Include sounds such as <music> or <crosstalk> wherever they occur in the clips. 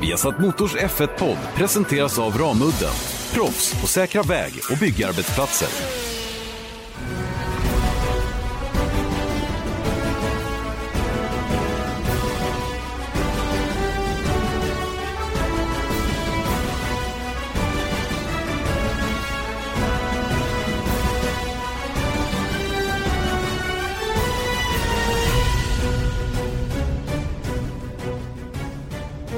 Viasat Motors F1-podd presenteras av Ramudden. Proffs på säkra väg och byggarbetsplatser.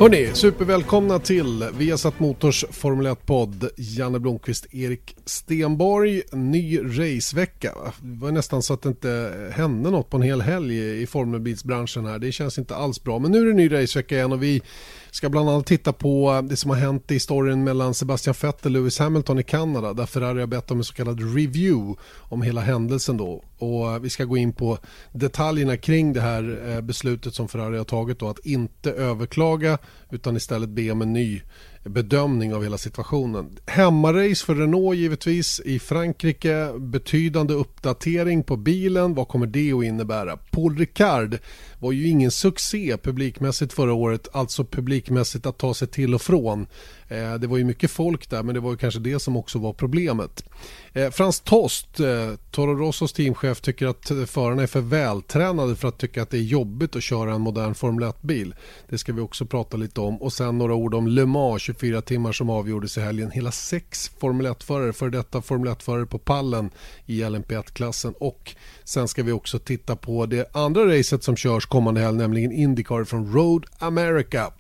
Hörni, supervälkomna till Viasat Motors Formel 1-podd. Janne Blomqvist, Erik Stenborg. Ny racevecka. Det var nästan så att det inte hände något på en hel helg i formelbilsbranschen här. Det känns inte alls bra. Men nu är det ny racevecka igen och vi ska bland annat titta på det som har hänt i storyn mellan Sebastian Vettel och Lewis Hamilton i Kanada där Ferrari har bett om en så kallad review om hela händelsen då. Och eh, vi ska gå in på detaljerna kring det här eh, beslutet som Ferrari har tagit då att inte överklaga utan istället be om en ny bedömning av hela situationen. Hemmarace för Renault givetvis i Frankrike, betydande uppdatering på bilen, vad kommer det att innebära? Paul Ricard var ju ingen succé publikmässigt förra året, alltså publikmässigt att ta sig till och från. Eh, det var ju mycket folk där men det var ju kanske det som också var problemet. Eh, Frans Tost, eh, Toro Rossos teamchef, tycker att förarna är för vältränade för att tycka att det är jobbigt att köra en modern Formel 1-bil. Det ska vi också prata lite om och sen några ord om Le Mans 24 timmar som avgjordes i helgen. Hela sex Formel 1-förare, före detta Formel 1-förare på pallen i LMP1-klassen och sen ska vi också titta på det andra racet som körs kommande helg, nämligen Indycar från Road America.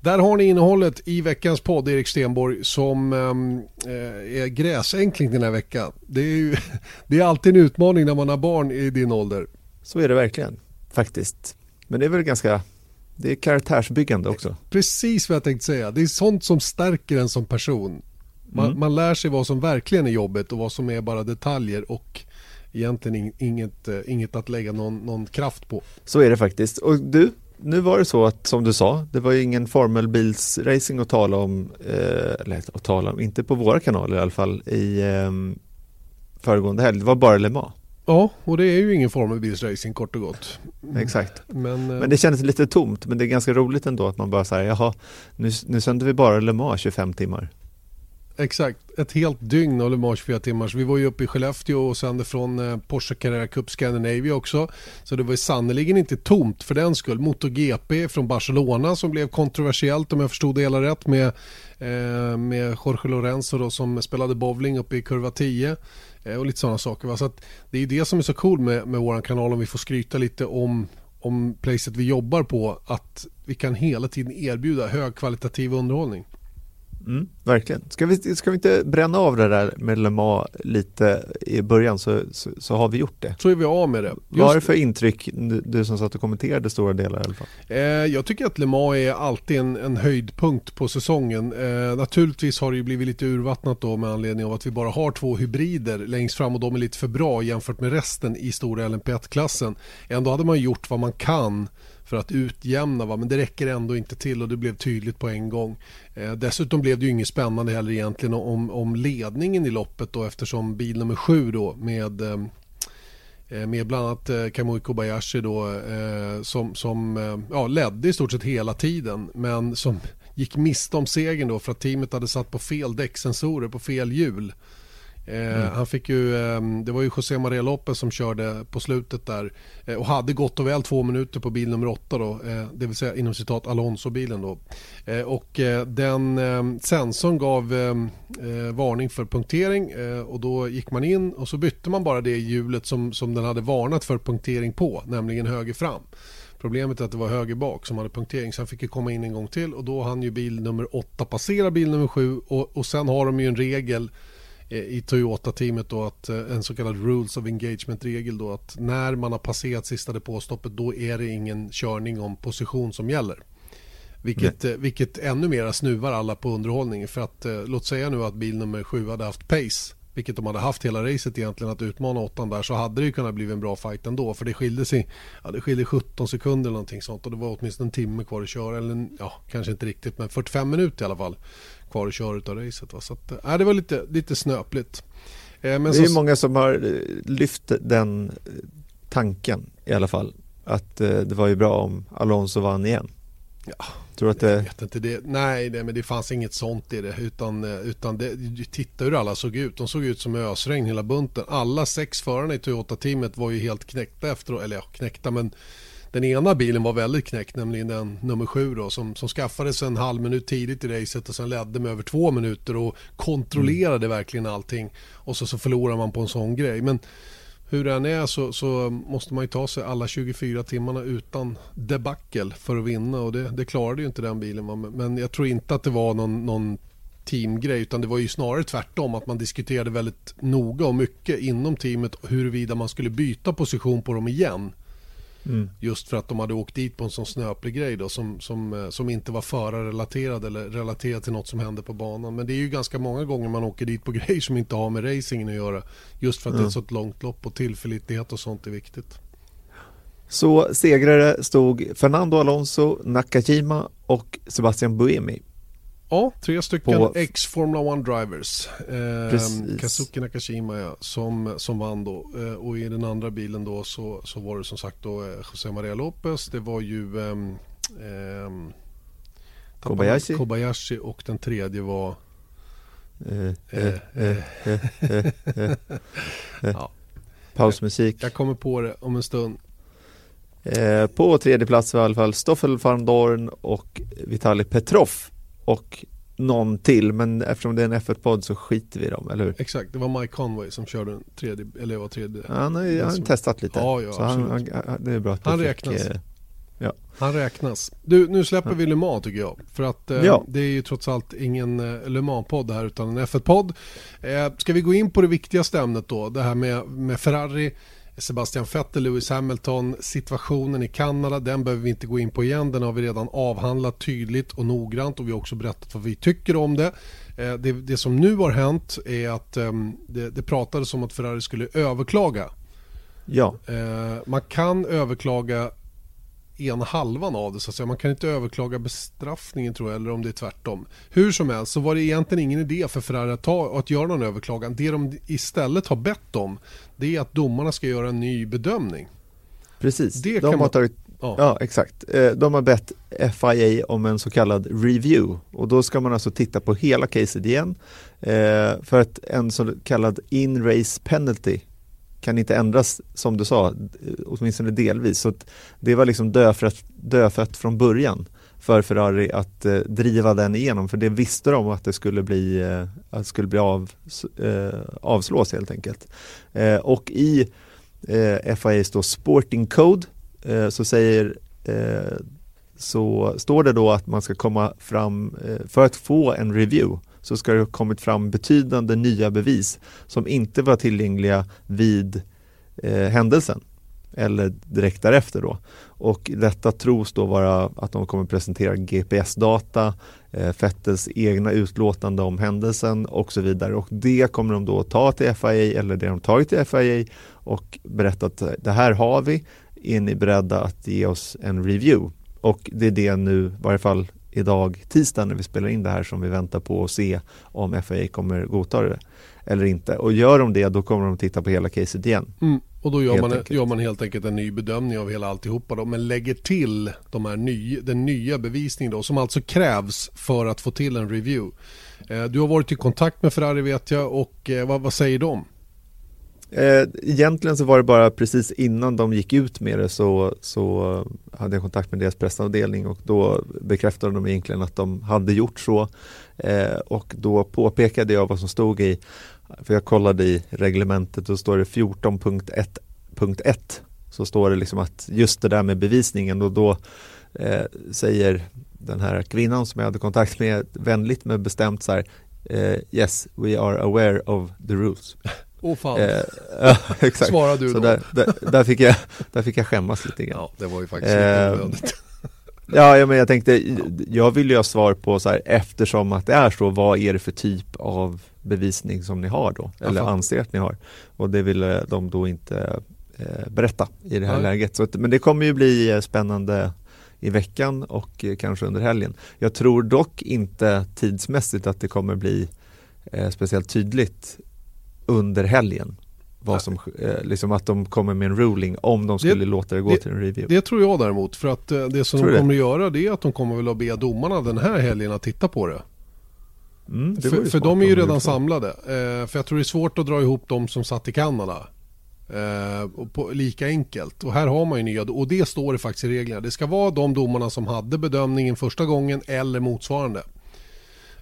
Där har ni innehållet i veckans podd, Erik Stenborg, som äh, är gräsänkling den här veckan. Det är, ju, <laughs> det är alltid en utmaning när man har barn i din ålder. Så är det verkligen, faktiskt. Men det är väl ganska, det är karaktärsbyggande också. Precis vad jag tänkte säga. Det är sånt som stärker en som person. Man, mm. man lär sig vad som verkligen är jobbet och vad som är bara detaljer och egentligen inget, inget att lägga någon, någon kraft på. Så är det faktiskt. Och du, nu var det så att som du sa, det var ingen formelbilsracing att tala om, eh, eller att tala om, inte på våra kanaler i alla fall, i eh, föregående helg. Det var bara Le Mans. Ja, och det är ju ingen formelbilsracing kort och gott. Exakt. Men, men det kändes lite tomt, men det är ganska roligt ändå att man bara säger, jaha, nu, nu sänder vi bara Le Mans 25 timmar. Exakt, ett helt dygn av Le Mans 24 timmar. Vi var ju uppe i Skellefteå och sände från eh, Porsche Carrera Cup Scandinavia också. Så det var ju sannerligen inte tomt för den skull. MotoGP från Barcelona som blev kontroversiellt om jag förstod det hela rätt med, eh, med Jorge Lorenzo då, som spelade bowling uppe i kurva 10 eh, och lite sådana saker. Va? Så det är ju det som är så cool med, med vår kanal om vi får skryta lite om om placet vi jobbar på att vi kan hela tiden erbjuda högkvalitativ underhållning. Mm, verkligen. Ska vi, ska vi inte bränna av det där med Le Mans lite i början så, så, så, har vi gjort det. Så är vi av med det. Just Vad är det för intryck, du, du som satt och kommenterade stora delar i alla fall? Eh, jag tycker att Le Mans är alltid en, en höjdpunkt på säsongen. Eh, naturligtvis har det ju blivit lite urvattnat då med anledning av att vi bara har två hybrider längst fram och de är lite för bra jämfört med resten i stora LMP1-klassen. Ändå hade man gjort vad man kan för att utjämna. Va? Men det räcker ändå inte till och det blev tydligt på en gång. Eh, dessutom blev det ju inget spännande heller egentligen om, om ledningen i loppet då eftersom bil nummer sju då med eh, eh, med bland annat eh, Kamui Kobayashi då, eh, som, som eh, ja, ledde i stort sett hela tiden men som gick miste om segern då för att teamet hade satt på fel däcksensorer på fel hjul. Mm. Han fick ju, ehm, det var ju José Maria Lopez som körde på slutet där eh, och hade gott och väl två minuter på bil nummer åtta då, eh, det vill säga inom citat Alonso-bilen då. Och den ehm, sensorn gav ehm, varning för punktering och då gick man in och så bytte man bara det hjulet som, som den hade varnat för punktering på, nämligen höger fram. Problemet är att det var höger bak som hade punktering så han fick komma in en gång till och då hann ju bil nummer åtta passera bil nummer sju och, och sen har de ju en regel i Toyota-teamet då att eh, en så kallad rules of engagement-regel då att när man har passerat sista depåstoppet då är det ingen körning om position som gäller. Vilket, Nej. Eh, vilket ännu mer snuvar alla på underhållning för att eh, låt säga nu att bil nummer sju hade haft pace vilket de hade haft hela racet egentligen att utmana åttan där så hade det ju kunnat bli en bra fight ändå för det skilde sig ja, det skilde 17 sekunder eller någonting sånt och det var åtminstone en timme kvar att köra eller ja kanske inte riktigt men 45 minuter i alla fall kvar att köra av racet. Va? Så att, äh, det var lite, lite snöpligt. Eh, det är så... många som har eh, lyft den eh, tanken i alla fall. Att eh, det var ju bra om Alonso vann igen. Ja, Tror att det... Jag vet inte, det, nej, det, men det fanns inget sånt i det. Utan, utan det, titta hur alla såg ut. De såg ut som ösregn hela bunten. Alla sex förarna i Toyota-teamet var ju helt knäckta efter, eller ja, knäckta men den ena bilen var väldigt knäckt, nämligen den nummer sju då, som, som skaffades en halv minut tidigt i racet och sen ledde med över två minuter och kontrollerade mm. verkligen allting. Och så, så förlorar man på en sån grej. Men hur den är så, så, måste man ju ta sig alla 24 timmarna utan debacle för att vinna och det, det klarade ju inte den bilen. Men jag tror inte att det var någon, någon teamgrej utan det var ju snarare tvärtom att man diskuterade väldigt noga och mycket inom teamet huruvida man skulle byta position på dem igen. Mm. Just för att de hade åkt dit på en sån snöplig grej då, som, som, eh, som inte var förarrelaterad eller relaterad till något som hände på banan. Men det är ju ganska många gånger man åker dit på <laughs> grejer som inte har med racingen att göra. Just för att mm. det är ett så långt lopp och tillförlitlighet och sånt är viktigt. Så segrare stod Fernando Alonso, Nakajima och Sebastian Buemi. Ja, tre stycken på... ex-Formula 1 drivers. Eh, Kazuki Nakashima ja, som, som vann då. Eh, och i den andra bilen då så, så var det som sagt då eh, José Maria Lopez. Det var ju eh, Kobayashi. Kobayashi och den tredje var ja. Pausmusik. Jag, jag kommer på det om en stund. Eh, på tredje plats var i alla fall Stoffel van Dorn och Vitali Petrov och någon till men eftersom det är en F1-podd så skiter vi i dem, eller hur? Exakt, det var Mike Conway som körde den tredje, eller var tredje ja, Han har, har testat lite Ja, ja, så han, han, det är bra att Han räknas fick, eh, ja. Han räknas Du, nu släpper ja. vi Le Mans tycker jag För att eh, ja. det är ju trots allt ingen eh, Le Mans-podd här utan en F1-podd eh, Ska vi gå in på det viktigaste ämnet då, det här med, med Ferrari Sebastian Vettel, Lewis Hamilton, situationen i Kanada, den behöver vi inte gå in på igen. Den har vi redan avhandlat tydligt och noggrant och vi har också berättat vad vi tycker om det. Eh, det, det som nu har hänt är att ehm, det, det pratades om att Ferrari skulle överklaga. Ja. Eh, man kan överklaga ena halvan av det så att säga. Man kan inte överklaga bestraffningen tror jag eller om det är tvärtom. Hur som helst så var det egentligen ingen idé för Ferrari att, ta, att göra någon överklagan. Det de istället har bett om det är att domarna ska göra en ny bedömning. Precis, det de har man... tagit Ja. ja. exakt. Eh, de har bett FIA om en så kallad review och då ska man alltså titta på hela caset igen eh, för att en så kallad in-race penalty kan inte ändras som du sa, åtminstone delvis. Så det var liksom dödfött, dödfött från början för Ferrari att eh, driva den igenom för det visste de att det skulle bli, eh, att det skulle bli av, eh, avslås helt enkelt. Eh, och i eh, FIAs då Sporting Code eh, så säger eh, så står det då att man ska komma fram eh, för att få en review så ska det ha kommit fram betydande nya bevis som inte var tillgängliga vid eh, händelsen eller direkt därefter då. Och detta tros då vara att de kommer presentera GPS-data, eh, Fettels egna utlåtande om händelsen och så vidare. Och det kommer de då ta till FIA eller det de tagit till FIA och berätta att det här har vi, är ni beredda att ge oss en review? Och det är det nu, i varje fall idag tisdag när vi spelar in det här som vi väntar på att se om FAA kommer godta det eller inte. Och gör de det då kommer de titta på hela caset igen. Mm. Och då gör man, gör man helt enkelt en ny bedömning av hela alltihopa då, men lägger till de här ny, den nya bevisningen då, som alltså krävs för att få till en review. Eh, du har varit i kontakt med Ferrari vet jag och eh, vad, vad säger de? Eh, egentligen så var det bara precis innan de gick ut med det så, så hade jag kontakt med deras pressavdelning och då bekräftade de egentligen att de hade gjort så. Eh, och då påpekade jag vad som stod i, för jag kollade i reglementet, då står det 14.1.1 så står det liksom att just det där med bevisningen och då eh, säger den här kvinnan som jag hade kontakt med vänligt men bestämt så här eh, Yes, we are aware of the rules. <laughs> Oh, fan. Eh, ja, <laughs> exakt. Svarade du så då? Där, där, där, fick jag, där fick jag skämmas lite grann. Ja, det var ju faktiskt eh, lite <laughs> Ja, men jag tänkte, jag vill ju ha svar på så här, eftersom att det är så, vad är det för typ av bevisning som ni har då? Eller Aha. anser att ni har? Och det ville de då inte eh, berätta i det här Nej. läget. Så, men det kommer ju bli eh, spännande i veckan och eh, kanske under helgen. Jag tror dock inte tidsmässigt att det kommer bli eh, speciellt tydligt under helgen. vad som, eh, liksom att de kommer med en ruling om de skulle det, låta det gå det, till en review. Det tror jag däremot. För att eh, det som tror de kommer att göra det är att de kommer väl att be domarna den här helgen att titta på det. Mm, det för, för de är ju redan samlade. Eh, för jag tror det är svårt att dra ihop de som satt i Kanada. Eh, på, lika enkelt. Och här har man ju nya, och det står det faktiskt i reglerna. Det ska vara de domarna som hade bedömningen första gången eller motsvarande.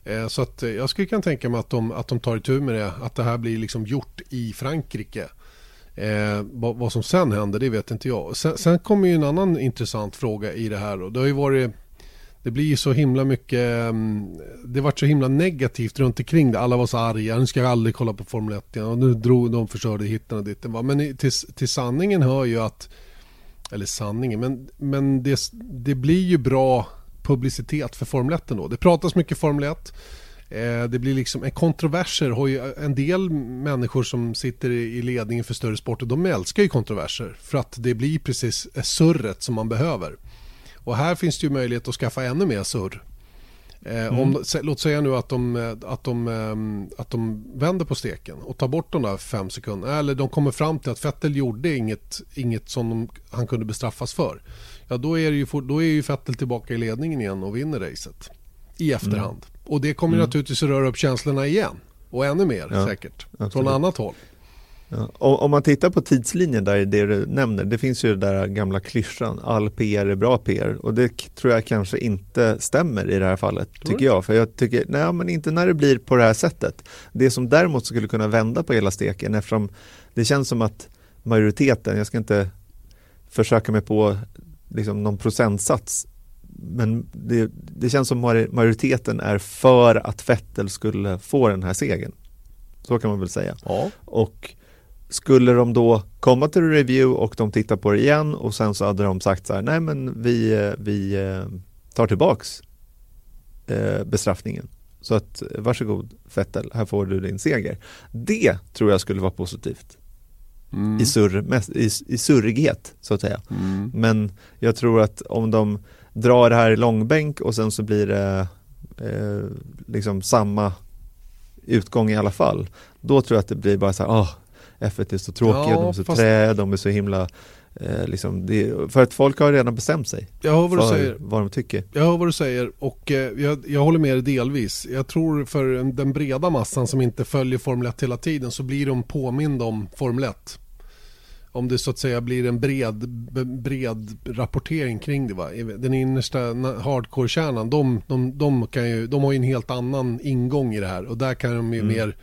Eh, så att eh, jag skulle kunna tänka mig att de, att de tar itu med det, att det här blir liksom gjort i Frankrike. Eh, vad, vad, som sen händer det vet inte jag. Sen, sen kommer ju en annan intressant fråga i det här. Då. det har ju varit det blir ju så himla mycket, mm, det vart så himla negativt runt omkring det. Alla var så arga, nu ska jag aldrig kolla på Formel 1 igen. Och nu drog de förstörde hitten och ditten. Men till, till sanningen hör ju att, eller sanningen, men, men det, det blir ju bra publicitet för Formel 1 ändå. Det pratas mycket Formel 1. Eh, det blir liksom, en kontroverser har ju en del människor som sitter i ledningen för större sporter, de älskar ju kontroverser för att det blir precis surret som man behöver. Och här finns det ju möjlighet att skaffa ännu mer surr. Eh, mm. Om, låt säga nu att de, eh, att, de, att de vänder på steken och tar bort de där fem sekunderna. Eller de kommer fram till att Vettel gjorde inget, inget som de, han kunde bestraffas för. Ja, då är, ju, då är ju Vettel tillbaka i ledningen igen och vinner racet. I efterhand. Mm. Och det kommer mm. naturligtvis att röra upp känslorna igen. Och ännu mer ja, säkert. Absolut. Från annat håll. Ja, om man tittar på tidslinjen där, det du nämner, det finns ju den där gamla klyschan, all PR är bra PR och det tror jag kanske inte stämmer i det här fallet, tycker mm. jag. För jag tycker, nej men inte när det blir på det här sättet. Det som däremot skulle kunna vända på hela steken eftersom det känns som att majoriteten, jag ska inte försöka mig på liksom någon procentsats, men det, det känns som majoriteten är för att Vettel skulle få den här segern. Så kan man väl säga. Ja. Och skulle de då komma till review och de tittar på det igen och sen så hade de sagt så här, nej men vi, vi eh, tar tillbaks eh, bestraffningen. Så att varsågod Fettel, här får du din seger. Det tror jag skulle vara positivt. Mm. I, surr, i, i surrighet så att säga. Mm. Men jag tror att om de drar det här i långbänk och sen så blir det eh, liksom samma utgång i alla fall. Då tror jag att det blir bara så här, oh, F1 är så tråkiga, ja, de är så fast... trä, de är så himla eh, liksom, det, för att folk har redan bestämt sig jag hör vad du säger. vad de tycker. Jag hör vad du säger och eh, jag, jag håller med dig delvis. Jag tror för den breda massan som inte följer Formel 1 hela tiden så blir de påminda om Formel 1 om det så att säga blir en bred, bred rapportering kring det. Va? Den innersta hardcore-kärnan, de, de, de, kan ju, de har ju en helt annan ingång i det här och där kan de ju mm. mer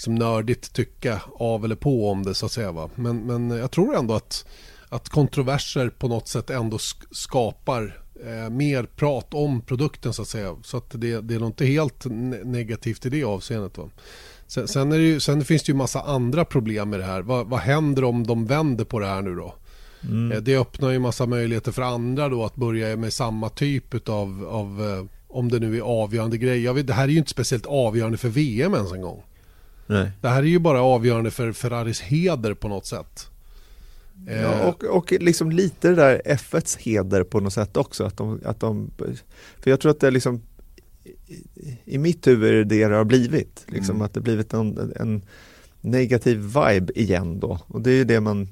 liksom nördigt tycka av eller på om det så att säga. Va? Men, men jag tror ändå att, att kontroverser på något sätt ändå skapar eh, mer prat om produkten så att säga. Så att det, det är nog inte helt negativt i det avseendet. Va? Sen, sen, ju, sen, finns det ju massa andra problem med det här. Va, vad händer om de vänder på det här nu då? Mm. Eh, det öppnar ju massa möjligheter för andra då att börja med samma typ av, av eh, om det nu är avgörande grejer. Det här är ju inte speciellt avgörande för VM ens en gång. Nej. Det här är ju bara avgörande för Ferraris heder på något sätt. Ja, eh, och, och liksom lite det där F1s heder på något sätt också. Att de, att de, för jag tror att det är liksom i mitt huvud är det det det har blivit. Liksom, mm. Att det blivit en, en, negativ vibe igen då. Och det är ju det man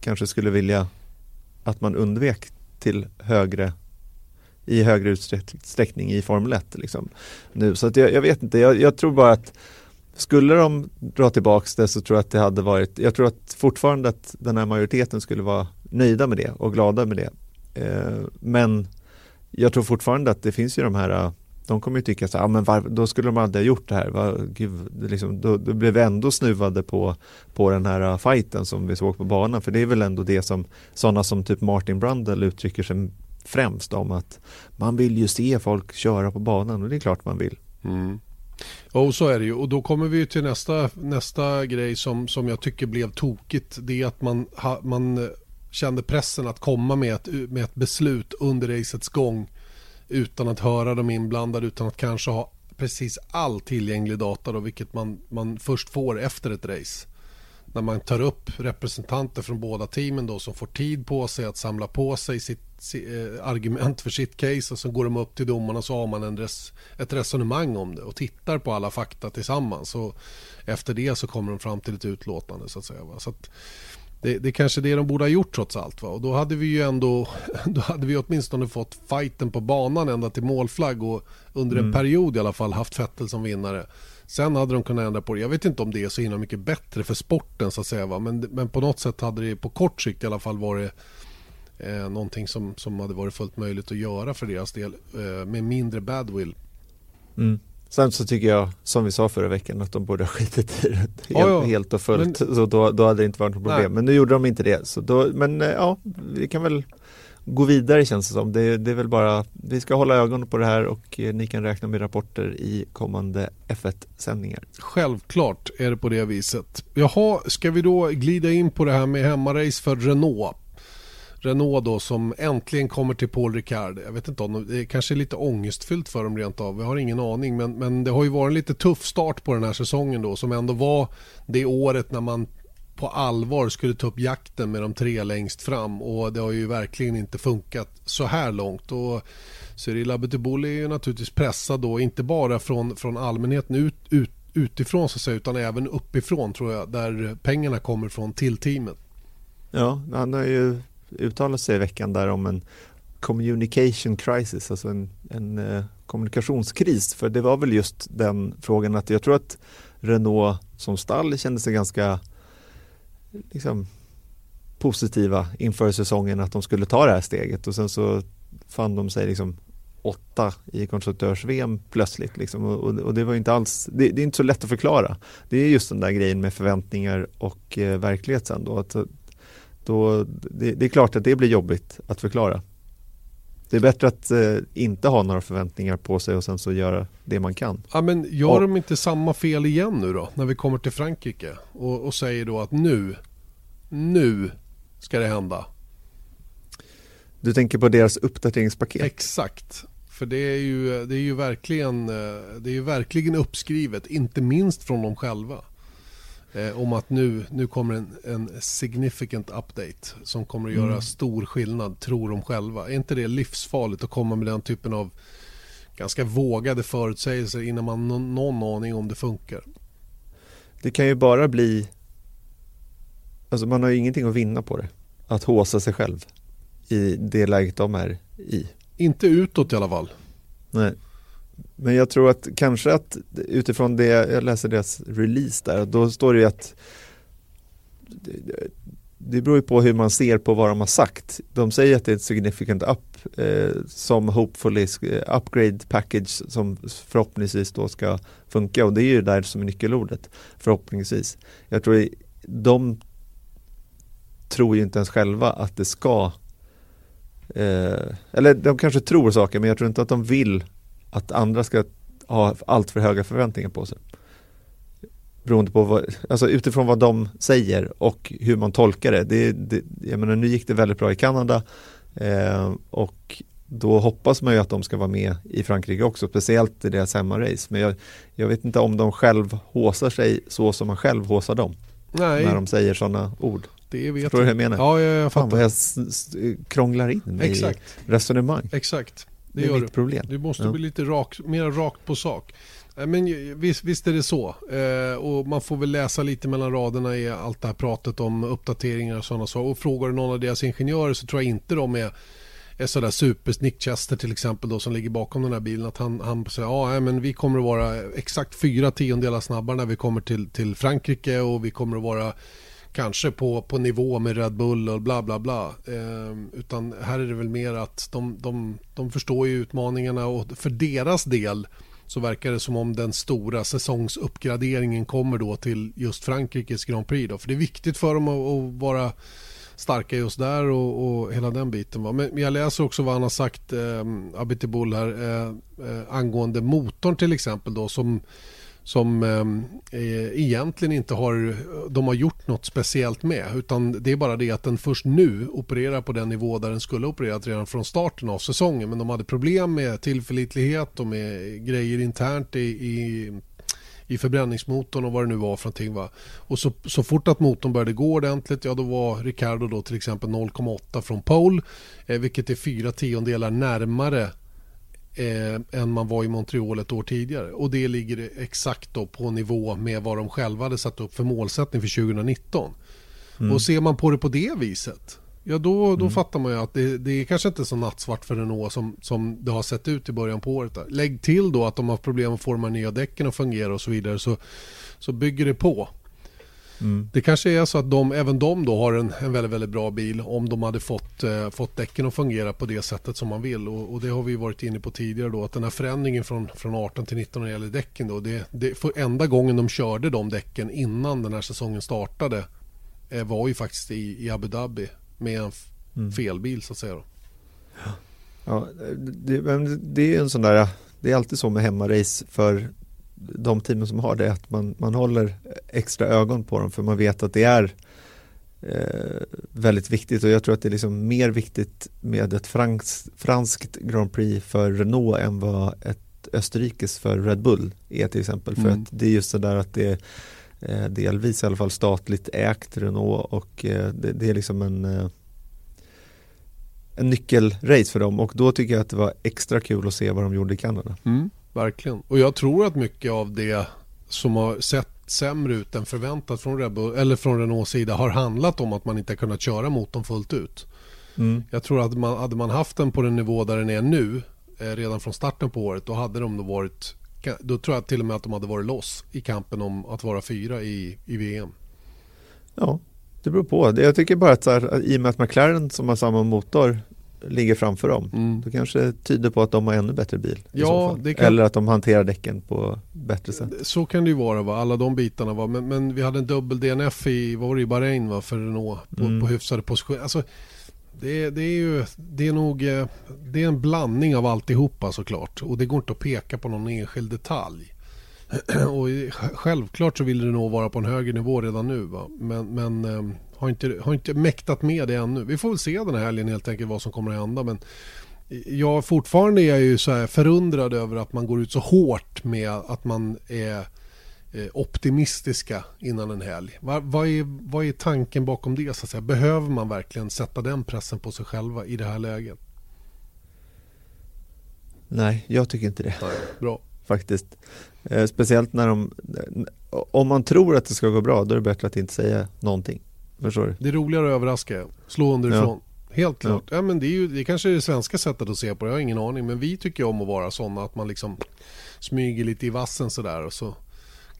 kanske skulle vilja att man undvek till högre i högre utsträckning i Formel 1. Liksom, nu. Så att jag, jag vet inte, jag, jag tror bara att skulle de dra tillbaks det så tror jag att det hade varit, jag tror att fortfarande att den här majoriteten skulle vara nöjda med det och glada med det. Eh, men jag tror fortfarande att det finns ju de här eh, de kommer ju tycka så här, ah, men var, då skulle de aldrig ha gjort det här. Va, gud, det liksom, då, då blev vi ändå snuvade på, på den här eh, fighten som vi såg på banan. För det är väl ändå det som sådana som typ Martin Brundle uttrycker sig främst om att man vill ju se folk köra på banan och det är klart man vill. Mm. Och så är det ju. Och då kommer vi till nästa, nästa grej som, som jag tycker blev tokigt. Det är att man, ha, man eh, kände pressen att komma med ett, med ett beslut under racets gång utan att höra de inblandade, utan att kanske ha precis all tillgänglig data då, vilket man, man först får efter ett race när man tar upp representanter från båda teamen då som får tid på sig att samla på sig sitt, eh, argument för sitt case och så går de upp till domarna så har man en res, ett resonemang om det och tittar på alla fakta tillsammans och efter det så kommer de fram till ett utlåtande så att säga. Va? Så att det, det är kanske det de borde ha gjort trots allt. Va? Och då hade vi ju ändå, <laughs> då hade vi åtminstone fått fighten på banan ända till målflagg och under en mm. period i alla fall haft Vettel som vinnare. Sen hade de kunnat ändra på det. Jag vet inte om det är så himla mycket bättre för sporten så att säga. Va? Men, men på något sätt hade det på kort sikt i alla fall varit eh, någonting som, som hade varit fullt möjligt att göra för deras del eh, med mindre badwill. Mm. Sen så tycker jag, som vi sa förra veckan, att de borde ha skitit i det helt, ja, ja. helt och fullt. Men, så då, då hade det inte varit något problem. Nej. Men nu gjorde de inte det. Så då, men eh, ja, vi kan väl gå vidare känns det som. Det, det, är väl bara, vi ska hålla ögonen på det här och eh, ni kan räkna med rapporter i kommande F1-sändningar. Självklart är det på det viset. Jaha, ska vi då glida in på det här med hemmarace för Renault? Renault då som äntligen kommer till Paul Ricard. Jag vet inte om det kanske är lite ångestfyllt för dem rent av. Vi har ingen aning men, men det har ju varit en lite tuff start på den här säsongen då som ändå var det året när man på allvar skulle ta upp jakten med de tre längst fram och det har ju verkligen inte funkat så här långt. Och Cyril Abiteboul är ju naturligtvis pressad då, inte bara från, från allmänheten ut, ut, utifrån så att säga, utan även uppifrån tror jag, där pengarna kommer från till teamet. Ja, han har ju uttalat sig i veckan där om en communication crisis, alltså en, en eh, kommunikationskris. För det var väl just den frågan att jag tror att Renault som stall kände sig ganska liksom, positiva inför säsongen att de skulle ta det här steget och sen så fann de sig liksom åtta i konstruktörs-VM plötsligt. Liksom. Och, och, det var inte alls, det, det, är inte så lätt att förklara. Det är just den där grejen med förväntningar och eh, verklighet sen då. Att, eh, då det, det, är klart att det blir jobbigt att förklara. Det är bättre att eh, inte ha några förväntningar på sig och sen så göra det man kan. Ja, men gör och, de inte samma fel igen nu då när vi kommer till Frankrike och, och säger då att nu, nu ska det hända. Du tänker på deras uppdateringspaket? Exakt. För det är ju, det är ju verkligen, eh, det är ju verkligen uppskrivet, inte minst från dem själva eh, om att nu, nu kommer en, en significant update som kommer att göra mm. stor skillnad, tror de själva. Är inte det livsfarligt att komma med den typen av ganska vågade förutsägelser innan man har någon aning om det funkar? Det kan ju bara bli, alltså man har ju ingenting att vinna på det, att håsa sig själv i det läget de är i. Inte utåt i alla fall. Nej. Men jag tror att kanske att utifrån det, jag läser deras release där, då står det ju att det beror ju på hur man ser på vad de har sagt. De säger att det är ett significant up eh, som hopefully eh, upgrade package som förhoppningsvis då ska funka och det är ju där som är nyckelordet förhoppningsvis. Jag tror de tror ju inte ens själva att det ska eh, eller de kanske tror saker men jag tror inte att de vill att andra ska ha allt för höga förväntningar på sig. Beroende på vad, alltså utifrån vad de säger och hur man tolkar det. det, det jag menar, nu gick det väldigt bra i Kanada eh, och då hoppas man ju att de ska vara med i Frankrike också, speciellt i deras hemmarace. Men jag, jag vet inte om de själv håsar sig så som man själv håsar dem. Nej. När de säger sådana ord. Det vet Förstår du hur jag menar? Ja, jag, jag fattar. Fan vad jag krånglar in mig Exakt. i resonemang. Exakt det, det är mitt problem. Du måste ja. bli lite rak, mer rakt på sak. Men visst, visst är det så. Eh, och man får väl läsa lite mellan raderna i allt det här pratet om uppdateringar och sådana saker. Och frågar du någon av deras ingenjörer så tror jag inte de är är sådär super Nick Chester till exempel då som ligger bakom den här bilen att han, han säger ja men vi kommer att vara exakt fyra tiondelar snabbare när vi kommer till, till Frankrike och vi kommer att vara kanske på, på nivå med Red Bull och bla bla bla. Eh, utan här är det väl mer att de, de, de förstår ju utmaningarna och för deras del så verkar det som om den stora säsongsuppgraderingen kommer då till just Frankrikes Grand Prix. Då. För det är viktigt för dem att, att vara starka just där och, och, hela den biten. Va? Men jag läser också vad han har sagt, eh, Abitibul här, eh, eh, angående motorn till exempel då som som ehm, eh, egentligen inte har, de har gjort något speciellt med. Utan det är bara det att den först nu opererar på den nivå där den skulle opererat redan från starten av säsongen. Men de hade problem med tillförlitlighet och med grejer internt i, i, i förbränningsmotorn och vad det nu var för någonting. Va? Och så, så fort att motorn började gå ordentligt, ja då var Ricardo då till exempel 0,8 från pole, eh, vilket är fyra tiondelar närmare eh, än man var i Montreal ett år tidigare. Och det ligger exakt då på nivå med vad de själva hade satt upp för målsättning för 2019. Mm. Och ser man på det på det viset, ja då, då mm. fattar man ju att det, det är kanske inte så nattsvart för Renault som, som det har sett ut i början på året. Där. Lägg till då att de har problem att få de här nya däcken att fungera och så vidare så, så bygger det på. Mm. Det kanske är så att de, även de då har en, en väldigt, väldigt bra bil om de hade fått, eh, fått däcken att fungera på det sättet som man vill. Och, och, det har vi varit inne på tidigare då att den här förändringen från, från 18 till 19 när det gäller däcken då. Det, det, för enda gången de körde de däcken innan den här säsongen startade eh, var ju faktiskt i, i Abu Dhabi med en mm. felbil så att säga. Då. Ja, det, det är en sån där, det är alltid så med hemmarace för de teamen som har det, att man, man håller extra ögon på dem för man vet att det är eh, väldigt viktigt och jag tror att det är liksom mer viktigt med ett frans, franskt Grand Prix för Renault än vad ett Österrikes för Red Bull är till exempel. För mm. att det är just det där att det är eh, delvis i alla fall statligt ägt Renault och eh, det, det, är liksom en eh, en nyckelrace för dem och då tycker jag att det var extra kul att se vad de gjorde i Kanada. Mm verkligen. Och jag tror att mycket av det som har sett sämre ut än förväntat från, eller från Renaults sida har handlat om att man inte har kunnat köra motorn fullt ut. Mm. Jag tror att man, hade man haft den på den nivå där den är nu eh, redan från starten på året då hade de då varit då tror jag till och med att de hade varit loss i kampen om att vara fyra i, i VM. Ja, det beror på. Jag tycker bara att här, i och med att McLaren som har samma motor ligger framför dem. Mm. Då kanske det tyder på att de har ännu bättre bil. Ja, kan... Eller att de hanterar däcken på bättre sätt. Så kan det ju vara, va? alla de bitarna. Va? Men, men vi hade en dubbel DNF i, var det, i Bahrain va? för Renault på, mm. på hyfsade positioner. Alltså, det, det, är ju det är nog eh, det är en blandning av alltihopa såklart. Och det går inte att peka på någon enskild detalj. <clears throat> och självklart så vill Renault vara på en högre nivå redan nu. Va? Men, men ehm, har inte, har inte mäktat med det ännu. Vi får väl se den här helgen helt enkelt vad som kommer att hända. Men jag fortfarande är jag ju så här förundrad över att man går ut så hårt med att man är eh, optimistiska innan en helg. Vad, vad, är, vad är tanken bakom det? Så att säga? Behöver man verkligen sätta den pressen på sig själva i det här läget? Nej, jag tycker inte det. Nej, bra. Faktiskt. Eh, speciellt när de, om man tror att det ska gå bra, då är det bättre att inte säga någonting. Förstår du? Det är roligare att överraska, slå underifrån. Ja. Helt klart. Ja. ja. men det, är ju, det kanske är det svenska sättet att se på det, jag har ingen aning. Men vi tycker om att vara sådana att man liksom smyger lite i vassen sådär och så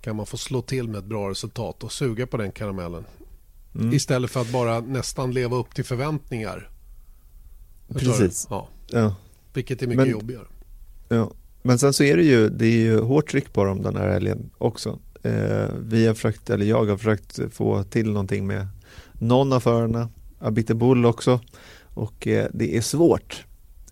kan man få slå till med ett bra resultat och suga på den karamellen. Mm. Istället för att bara nästan leva upp till förväntningar. Precis. Ja. ja. Vilket är mycket men, jobbigare. Ja. Men sen så är det ju, det är ju hårt tryck på dem den här helgen också. Eh, vi har försökt, eller jag har försökt få till någonting med någon av förarna, Abite Bull också. Och eh, det är svårt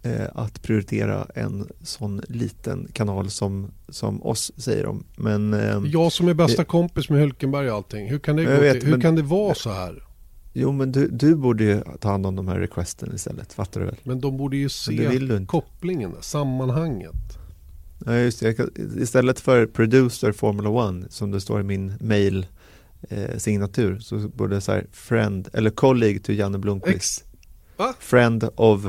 eh, att prioritera en sån liten kanal som, som oss säger de. Men, eh, jag som är bästa kompis med Hulkenberg och allting, hur kan det, gå vet, till, hur men, kan det vara så här? Jo men du, du borde ju ta hand om de här requesten istället, fattar du väl? Men de borde ju se kopplingen, sammanhanget. Ja, just det. Istället för producer Formula One som det står i min mail eh, signatur så borde det så här friend eller colleague till Janne Blomqvist. Ex? Friend of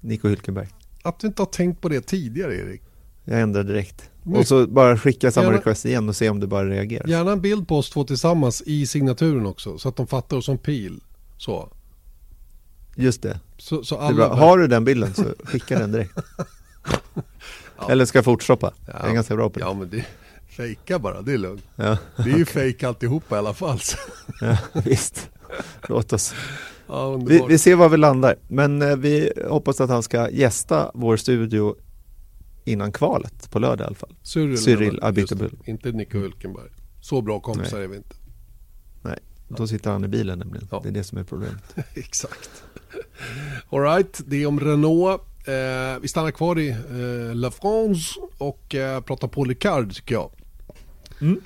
Nico Hülkenberg. Att du inte har tänkt på det tidigare Erik. Jag ändrar direkt. Men, och så bara skicka samma gärna, request igen och se om det bara reagerar. Gärna en bild på oss två tillsammans i signaturen också så att de fattar oss som pil. Så. Just det. Så, så alla... det Har du den bilden så skicka den direkt. <laughs> ja. Eller ska jag fortstoppa? Ja. Jag är ganska bra på det. Ja, men det fejka bara, det är lugnt. Ja. Det är ju fejk alltihopa i alla fall. ja, visst, låt oss. Ja, vi, vi, ser var vi landar, men eh, vi hoppas att han ska gästa vår studio innan kvalet på lördag i alla fall. Cyril, Cyril Abitebul. Inte Nico Hulkenberg. Så bra kompisar är vi inte. Nej, då sitter han i bilen nämligen. Ja. Det är det som är problemet. <laughs> Exakt. Alright, det är om Renault. Eh, vi stannar kvar i eh, La France och eh, pratar på Ricard tycker jag. Mm.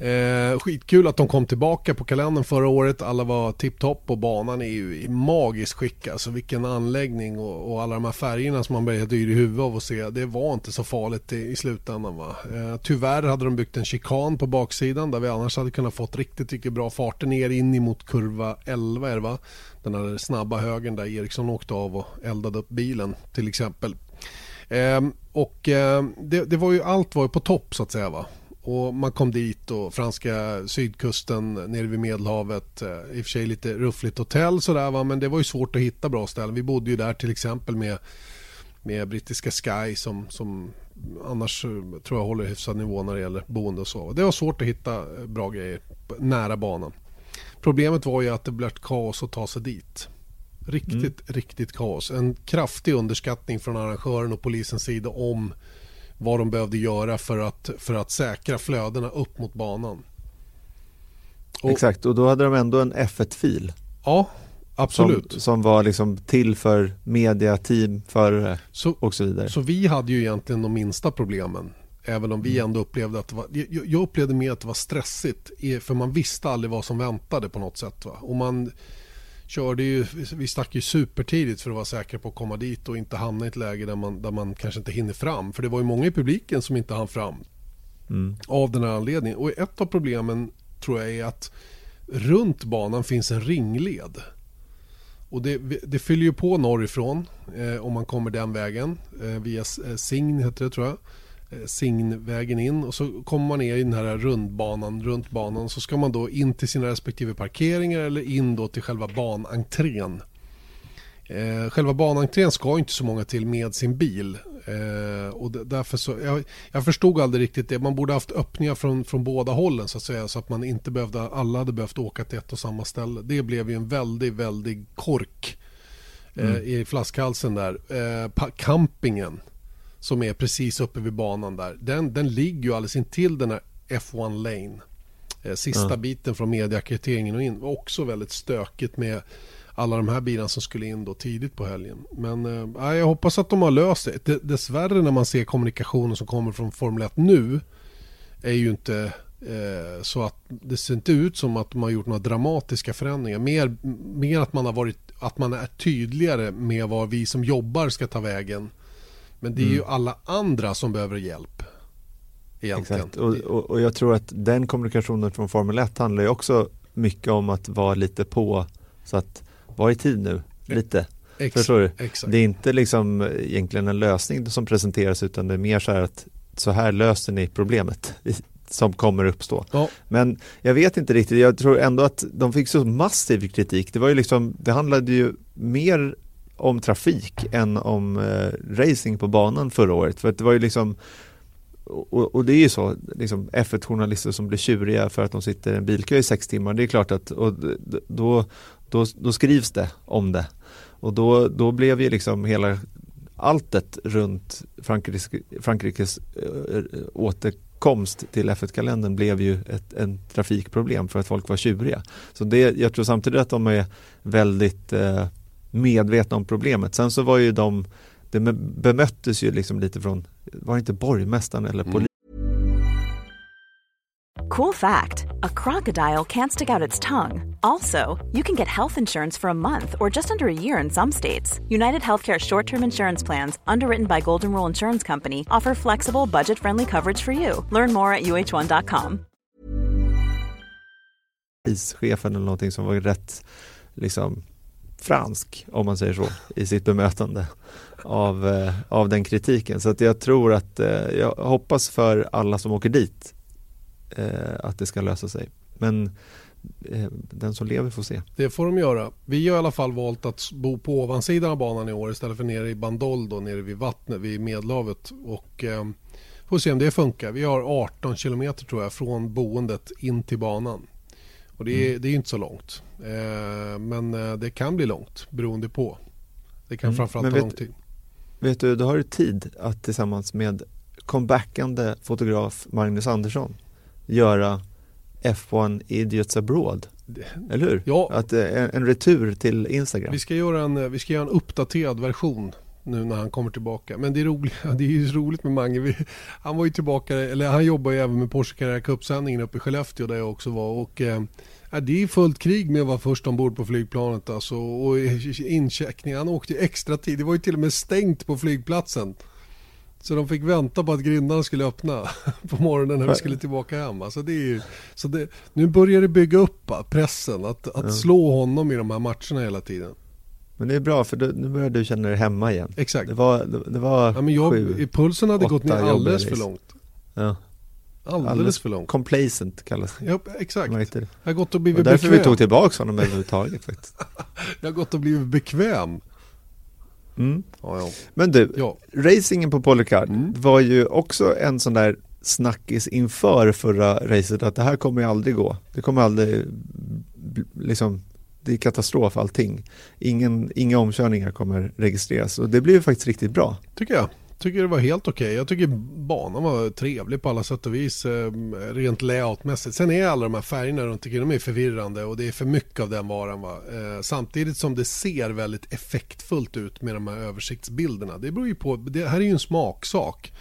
Eh, skitkul att de kom tillbaka på kalendern förra året. Alla var tipptopp och banan är ju i magiskt skick. Alltså vilken anläggning och, och alla de här färgerna som man blir helt yr i huvudet av att se. Det var inte så farligt i, i slutändan. Va? Eh, tyvärr hade de byggt en chikan på baksidan där vi annars hade kunnat fått riktigt, riktigt bra farter ner in emot kurva 11 är det va? Den här snabba högen där Eriksson åkte av och eldade upp bilen till exempel. Eh, och eh, det, det, var ju allt var ju på topp så att säga va. Och man kom dit och franska sydkusten nere vid Medelhavet. Eh, I och för sig lite ruffligt hotell sådär va? men det var ju svårt att hitta bra ställen. Vi bodde ju där till exempel med, med brittiska Sky som, som annars eh, tror jag håller hyfsad nivå när det gäller boende och så. Det var svårt att hitta eh, bra grejer nära banan. Problemet var ju att det blev kaos att ta sig dit. Riktigt, mm. riktigt kaos. En kraftig underskattning från arrangören och polisens sida om vad de behövde göra för att, för att säkra flödena upp mot banan. Och, Exakt, och då hade de ändå en F1-fil. Ja, absolut. Som, som, var liksom till för media, team, förare och så vidare. Så vi hade ju egentligen de minsta problemen. Även om vi mm. ändå upplevde att det var, jag upplevde mer att det var stressigt. För man visste aldrig vad som väntade på något sätt. Va? Och man, körde ju, vi stack ju supertidigt för att vara säkra på att komma dit och inte hamna i ett läge där man, där man kanske inte hinner fram. För det var ju många i publiken som inte hann fram. Mm. Av den här anledningen. Och ett av problemen tror jag är att runt banan finns en ringled. Och det, det fyller ju på norrifrån eh, om man kommer den vägen. Eh, via eh, Sign heter det tror jag. Eh, Signvägen in och så kommer man ner i den här rundbanan, runt banan så ska man då in till sina respektive parkeringar eller in då till själva banentrén. Eh, själva banentrén ska inte så många till med sin bil. Eh, och därför så, jag, jag, förstod aldrig riktigt det. Man borde haft öppningar från, från båda hållen så att säga. Så att man inte behövde, alla hade behövt åka till ett och samma ställe. Det blev ju en väldigt, väldigt kork eh, mm. i flaskhalsen där. Eh, campingen som är precis uppe vid banan där. Den, den ligger ju alldeles intill den här F1 Lane. Eh, sista mm. biten från mediakriterieringen och in. Också väldigt stökigt med alla de här bilarna som skulle in då tidigt på helgen. Men eh, jag hoppas att de har löst det. Dessvärre när man ser kommunikationen som kommer från Formel 1 nu är ju inte eh, så att det ser inte ut som att man har gjort några dramatiska förändringar. Mer, mer att man har varit att man är tydligare med vad vi som jobbar ska ta vägen men det är mm. ju alla andra som behöver hjälp. Egentligen. Exakt, och, och, och, jag tror att den kommunikationen från Formel 1 handlar ju också mycket om att vara lite på så att var i tid nu, lite. Ex Förstår du? Exakt. Det är inte liksom egentligen en lösning som presenteras utan det är mer så här att så här löser ni problemet som kommer uppstå. Ja. Men jag vet inte riktigt, jag tror ändå att de fick så massiv kritik. Det var ju liksom, det handlade ju mer om trafik än om eh, racing på banan förra året. För det var ju liksom och, och, det är ju så, liksom F1-journalister som blir tjuriga för att de sitter i en bilkö i sex timmar. Det är klart att och då, då, då skrivs det om det. Och då, då blev ju liksom hela alltet runt Frankrikes, Frankrikes äh, återkomst till F1-kalendern blev ju ett en trafikproblem för att folk var tjuriga. Så det, jag tror samtidigt att de är väldigt äh, medvetna om problemet. Sen så var ju de, det bemöttes ju liksom lite från, var det inte borgmästaren eller polisen? Mm. Cool fact a crocodile can't stick out its tongue. Also, you can get health insurance for a month or just under a year in some states. United Healthcare short term insurance plans, underwritten by Golden Rule Insurance Company, offer flexible, budget friendly coverage for you. Learn more at uh1.com. Chefen eller någonting som var rätt liksom fransk, om man säger så, i sitt bemötande av, eh, av den kritiken. Så att jag tror att, eh, jag hoppas för alla som åker dit eh, att det ska lösa sig. Men eh, den som lever får se. Det får de göra. Vi har i alla fall valt att bo på ovansidan av banan i år istället för nere i Bandol då, nere vid vattnet, vid Medelhavet. Och eh, får se om det funkar. Vi har 18 kilometer tror jag från boendet in till banan. Och det är, mm. det är inte så långt. Eh, men eh, det kan bli långt beroende på. Det kan mm. framförallt ta lång tid. Vet du, då har du tid att tillsammans med comebackande fotograf Magnus Andersson göra F1 Idiots Abroad. Eller hur? Ja. Att, eh, en, en retur till Instagram. Vi ska göra en, vi ska göra en uppdaterad version nu när han kommer tillbaka. Men det är, roligt, <laughs> det är ju roligt med Mange. Han var ju tillbaka, eller han jobbar ju även med Porsche Carrera Cup-sändningen uppe i Skellefteå där jag också var. Och, eh, det är fullt krig med att vara först ombord på flygplanet alltså, och <laughs> incheckning. Han åkte extra tid. Det var ju till och med stängt på flygplatsen. Så de fick vänta på att grindarna skulle öppna <laughs> på morgonen när vi skulle tillbaka hem. Alltså det är ju, så det, nu börjar det bygga upp pressen att, att ja. slå honom i de här matcherna hela tiden. Men det är bra för nu börjar du känna dig hemma igen. Exakt. Det var, det, det var ja, men jag, sju, Pulsen hade gått ner alldeles för långt. Ja. Alldeles, alldeles för långt. Complacent kallas det. Ja, exakt. Jag har gått och blivit och därför bekväm. vi tog tillbaka honom överhuvudtaget faktiskt. <laughs> jag har gått och blivit bekväm. Mm. Ja, ja. Men du, ja. racingen på Polycard mm. var ju också en sån där snackis inför förra racet att det här kommer ju aldrig gå. Det kommer aldrig, liksom, det är katastrof allting. Ingen, inga omkörningar kommer registreras och det blev ju faktiskt riktigt bra. Tycker jag tycker det var helt okej. Okay. Jag tycker banan var trevlig på alla sätt och vis eh, rent layoutmässigt. Sen är alla de här färgerna runt omkring de är förvirrande och det är för mycket av den varan. Va? Eh, samtidigt som det ser väldigt effektfullt ut med de här översiktsbilderna. Det beror ju på, det här är ju en smaksak.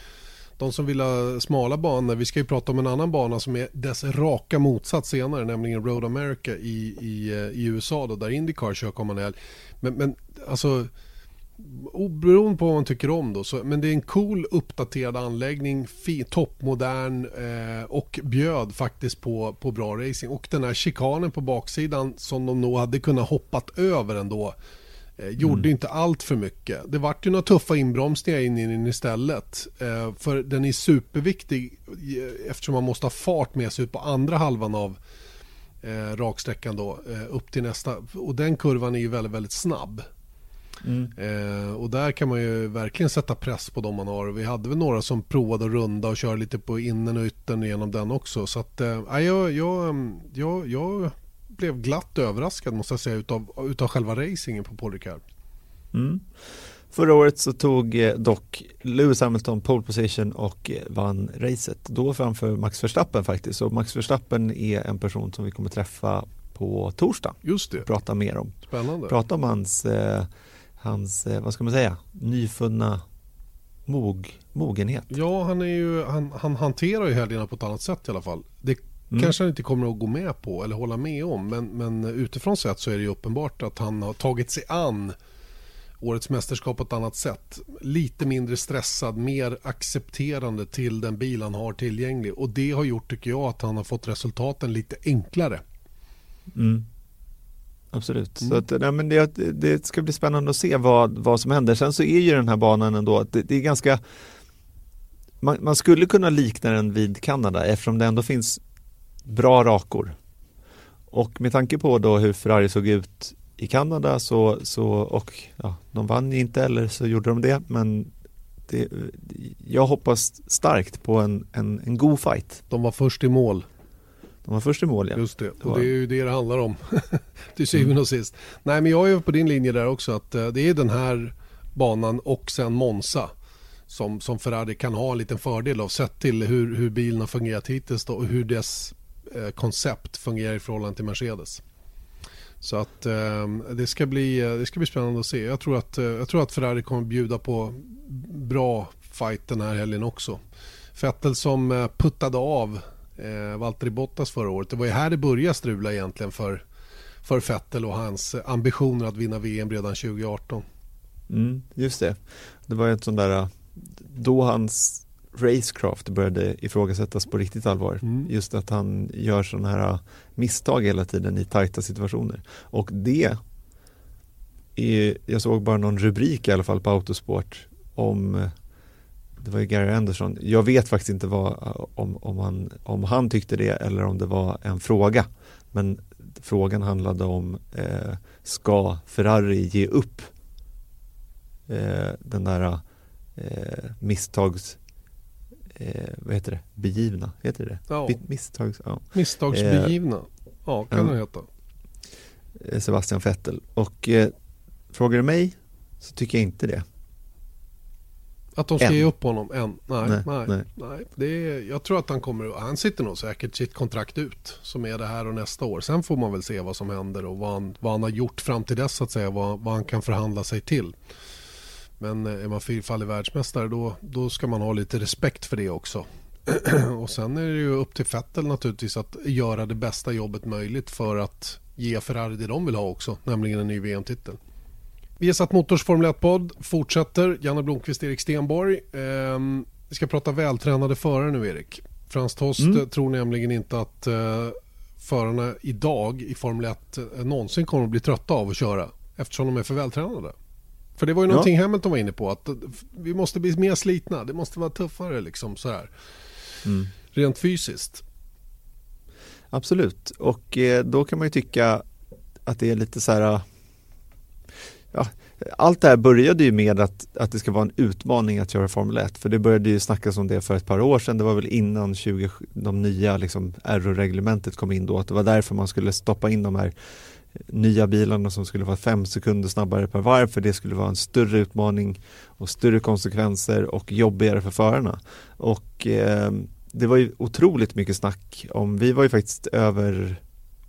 De som vill ha smala banor, vi ska ju prata om en annan bana som är dess raka motsats senare, nämligen Road America i, i, eh, i USA då, där Indycar kör kommande helg. Men, men alltså oberoende på vad man tycker om då, så, men det är en cool uppdaterad anläggning, fi, toppmodern eh, och bjöd faktiskt på, på bra racing. Och den här chikanen på baksidan som de nog hade kunnat hoppat över ändå eh, gjorde mm. inte allt för mycket. Det vart ju några tuffa inbromsningar in i den istället. Eh, för den är superviktig eh, eftersom man måste ha fart med sig ut på andra halvan av eh, raksträckan då eh, upp till nästa. Och den kurvan är ju väldigt, väldigt snabb. Mm. Eh, och där kan man ju verkligen sätta press på dem man har. Vi hade väl några som provade att runda och köra lite på innen och yttern genom den också. Så att, eh, jag, jag, jag, jag blev glatt överraskad måste jag säga utav, utav själva racingen på Paul Ricard. Mm. Förra året så tog eh, dock Lewis Hamilton pole position och eh, vann racet. Då framför Max Verstappen faktiskt. Så Max Verstappen är en person som vi kommer träffa på torsdag. Just det. Prata mer om. Spännande. Prata om hans eh, hans, vad ska man säga, nyfunna mog, mogenhet. Ja, han, är ju, han, han hanterar ju helgerna på ett annat sätt i alla fall. Det mm. kanske han inte kommer att gå med på eller hålla med om. Men, men utifrån sett så är det ju uppenbart att han har tagit sig an årets mästerskap på ett annat sätt. Lite mindre stressad, mer accepterande till den bil han har tillgänglig. Och det har gjort, tycker jag, att han har fått resultaten lite enklare. Mm. Absolut, mm. så att, nej, men det, det, ska bli spännande att se vad, vad som händer. Sen så är ju den här banan ändå, det, det är ganska man, man, skulle kunna likna den vid Kanada eftersom det ändå finns bra rakor. Och med tanke på då hur Ferrari såg ut i Kanada så, så och ja, de vann inte eller så gjorde de det men det, jag hoppas starkt på en, en, en god fight. De var först i mål. De var först i mål ja. Just det, och det är ju det det handlar om. <laughs> Till syvende och sist. Nej men jag är på din linje där också att eh, det är den här banan och sen Monza som, som Ferrari kan ha en liten fördel av sett till hur, hur bilen har fungerat hittills då, och hur dess Eh, koncept fungerar i förhållande till Mercedes. Så att eh, det, ska bli, eh, det ska bli spännande att se. Jag tror att, eh, jag tror att Ferrari kommer bjuda på bra fight den här helgen också. Vettel som puttade av eh, Valtteri Bottas förra året. Det var ju här det började strula egentligen för, för Vettel och hans ambitioner att vinna VM redan 2018. Mm, just det. Det var ju ett sånt där, då hans racecraft började ifrågasättas på riktigt allvar. Mm. Just att han gör sådana här misstag hela tiden i tajta situationer. Och det är, jag såg bara någon rubrik i alla fall på Autosport om det var ju Gary Anderson. Jag vet faktiskt inte vad, om, om, han, om han tyckte det eller om det var en fråga. Men frågan handlade om eh, ska Ferrari ge upp eh, den där eh, misstags eh, vad heter det, begivna, heter det ja. Misstags, ja. Misstagsbegivna, ja kan det heta. Eh, Sebastian Vettel och eh, frågar du mig så tycker jag inte det. Att de ska än. ge upp honom än? Nej, nej, nej. nej. nej. Det är, jag tror att han kommer, han sitter nog säkert sitt kontrakt ut som är det här och nästa år. Sen får man väl se vad som händer och vad han, vad han har gjort fram till dess så att säga, vad, vad han kan förhandla sig till. Men är man fyrfaldig världsmästare då, då ska man ha lite respekt för det också. <clears throat> och sen är det ju upp till Vettel naturligtvis att göra det bästa jobbet möjligt för att ge Ferrari det de vill ha också, nämligen en ny VM-titel. Vi har satt Motors Formel 1-podd fortsätter. Janne Blomqvist, Erik Stenborg. Ehm, vi ska prata vältränade förare nu, Erik. Frans Tost mm. tror nämligen inte att eh, förarna idag i Formel 1 eh, någonsin kommer att bli trötta av att köra eftersom de är för vältränade. För det var ju någonting ja. Hamilton var inne på att vi måste bli mer slitna. Det måste vara tuffare liksom så här. Mm. Rent fysiskt. Absolut, och eh, då kan man ju tycka att det är lite så här ja, allt det här började ju med att, att det ska vara en utmaning att köra Formel 1 för det började ju snackas om det för ett par år sedan. Det var väl innan 20, de nya liksom, reglementet kom in då att det var därför man skulle stoppa in de här nya bilarna som skulle vara fem sekunder snabbare per varv för det skulle vara en större utmaning och större konsekvenser och jobbigare för förarna. Och eh, det var ju otroligt mycket snack om, vi var ju faktiskt över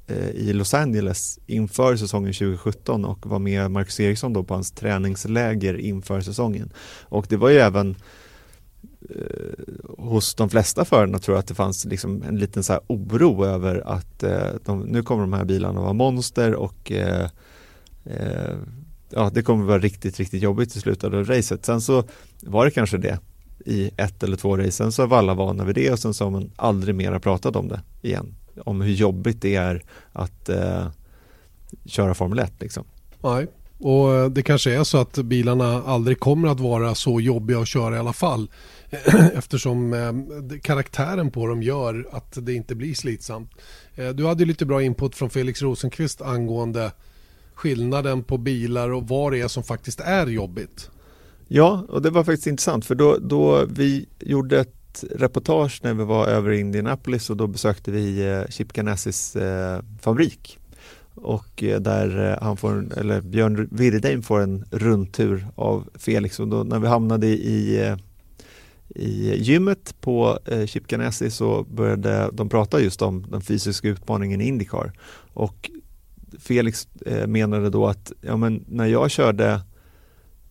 eh, i Los Angeles inför säsongen 2017 och var med Marcus Eriksson då på hans träningsläger inför säsongen. Och det var ju även Eh, hos de flesta förarna tror jag att det fanns liksom en liten så oro över att eh, de, nu kommer de här bilarna vara monster och eh, eh, ja, det kommer vara riktigt, riktigt jobbigt i slutet av racet. Sen så var det kanske det i ett eller två race, sen så var alla vana vid det och sen så har man aldrig mera pratat om det igen. Om hur jobbigt det är att eh, köra Formel 1 liksom. Nej, och eh, det kanske är så att bilarna aldrig kommer att vara så jobbiga att köra i alla fall. <clears throat> Eftersom eh, karaktären på dem gör att det inte blir slitsamt. Eh, du hade lite bra input från Felix Rosenqvist angående skillnaden på bilar och vad det är som faktiskt är jobbigt. Ja, och det var faktiskt intressant för då, då vi gjorde ett reportage när vi var över i Indianapolis och då besökte vi eh, Chip Ganassis eh, fabrik och eh, där eh, han får, eller Björn Wirdheim får en rundtur av Felix och då när vi hamnade i eh, i gymmet på Chip Ganassi så började de prata just om den fysiska utmaningen i Indycar och Felix menade då att ja, men när jag körde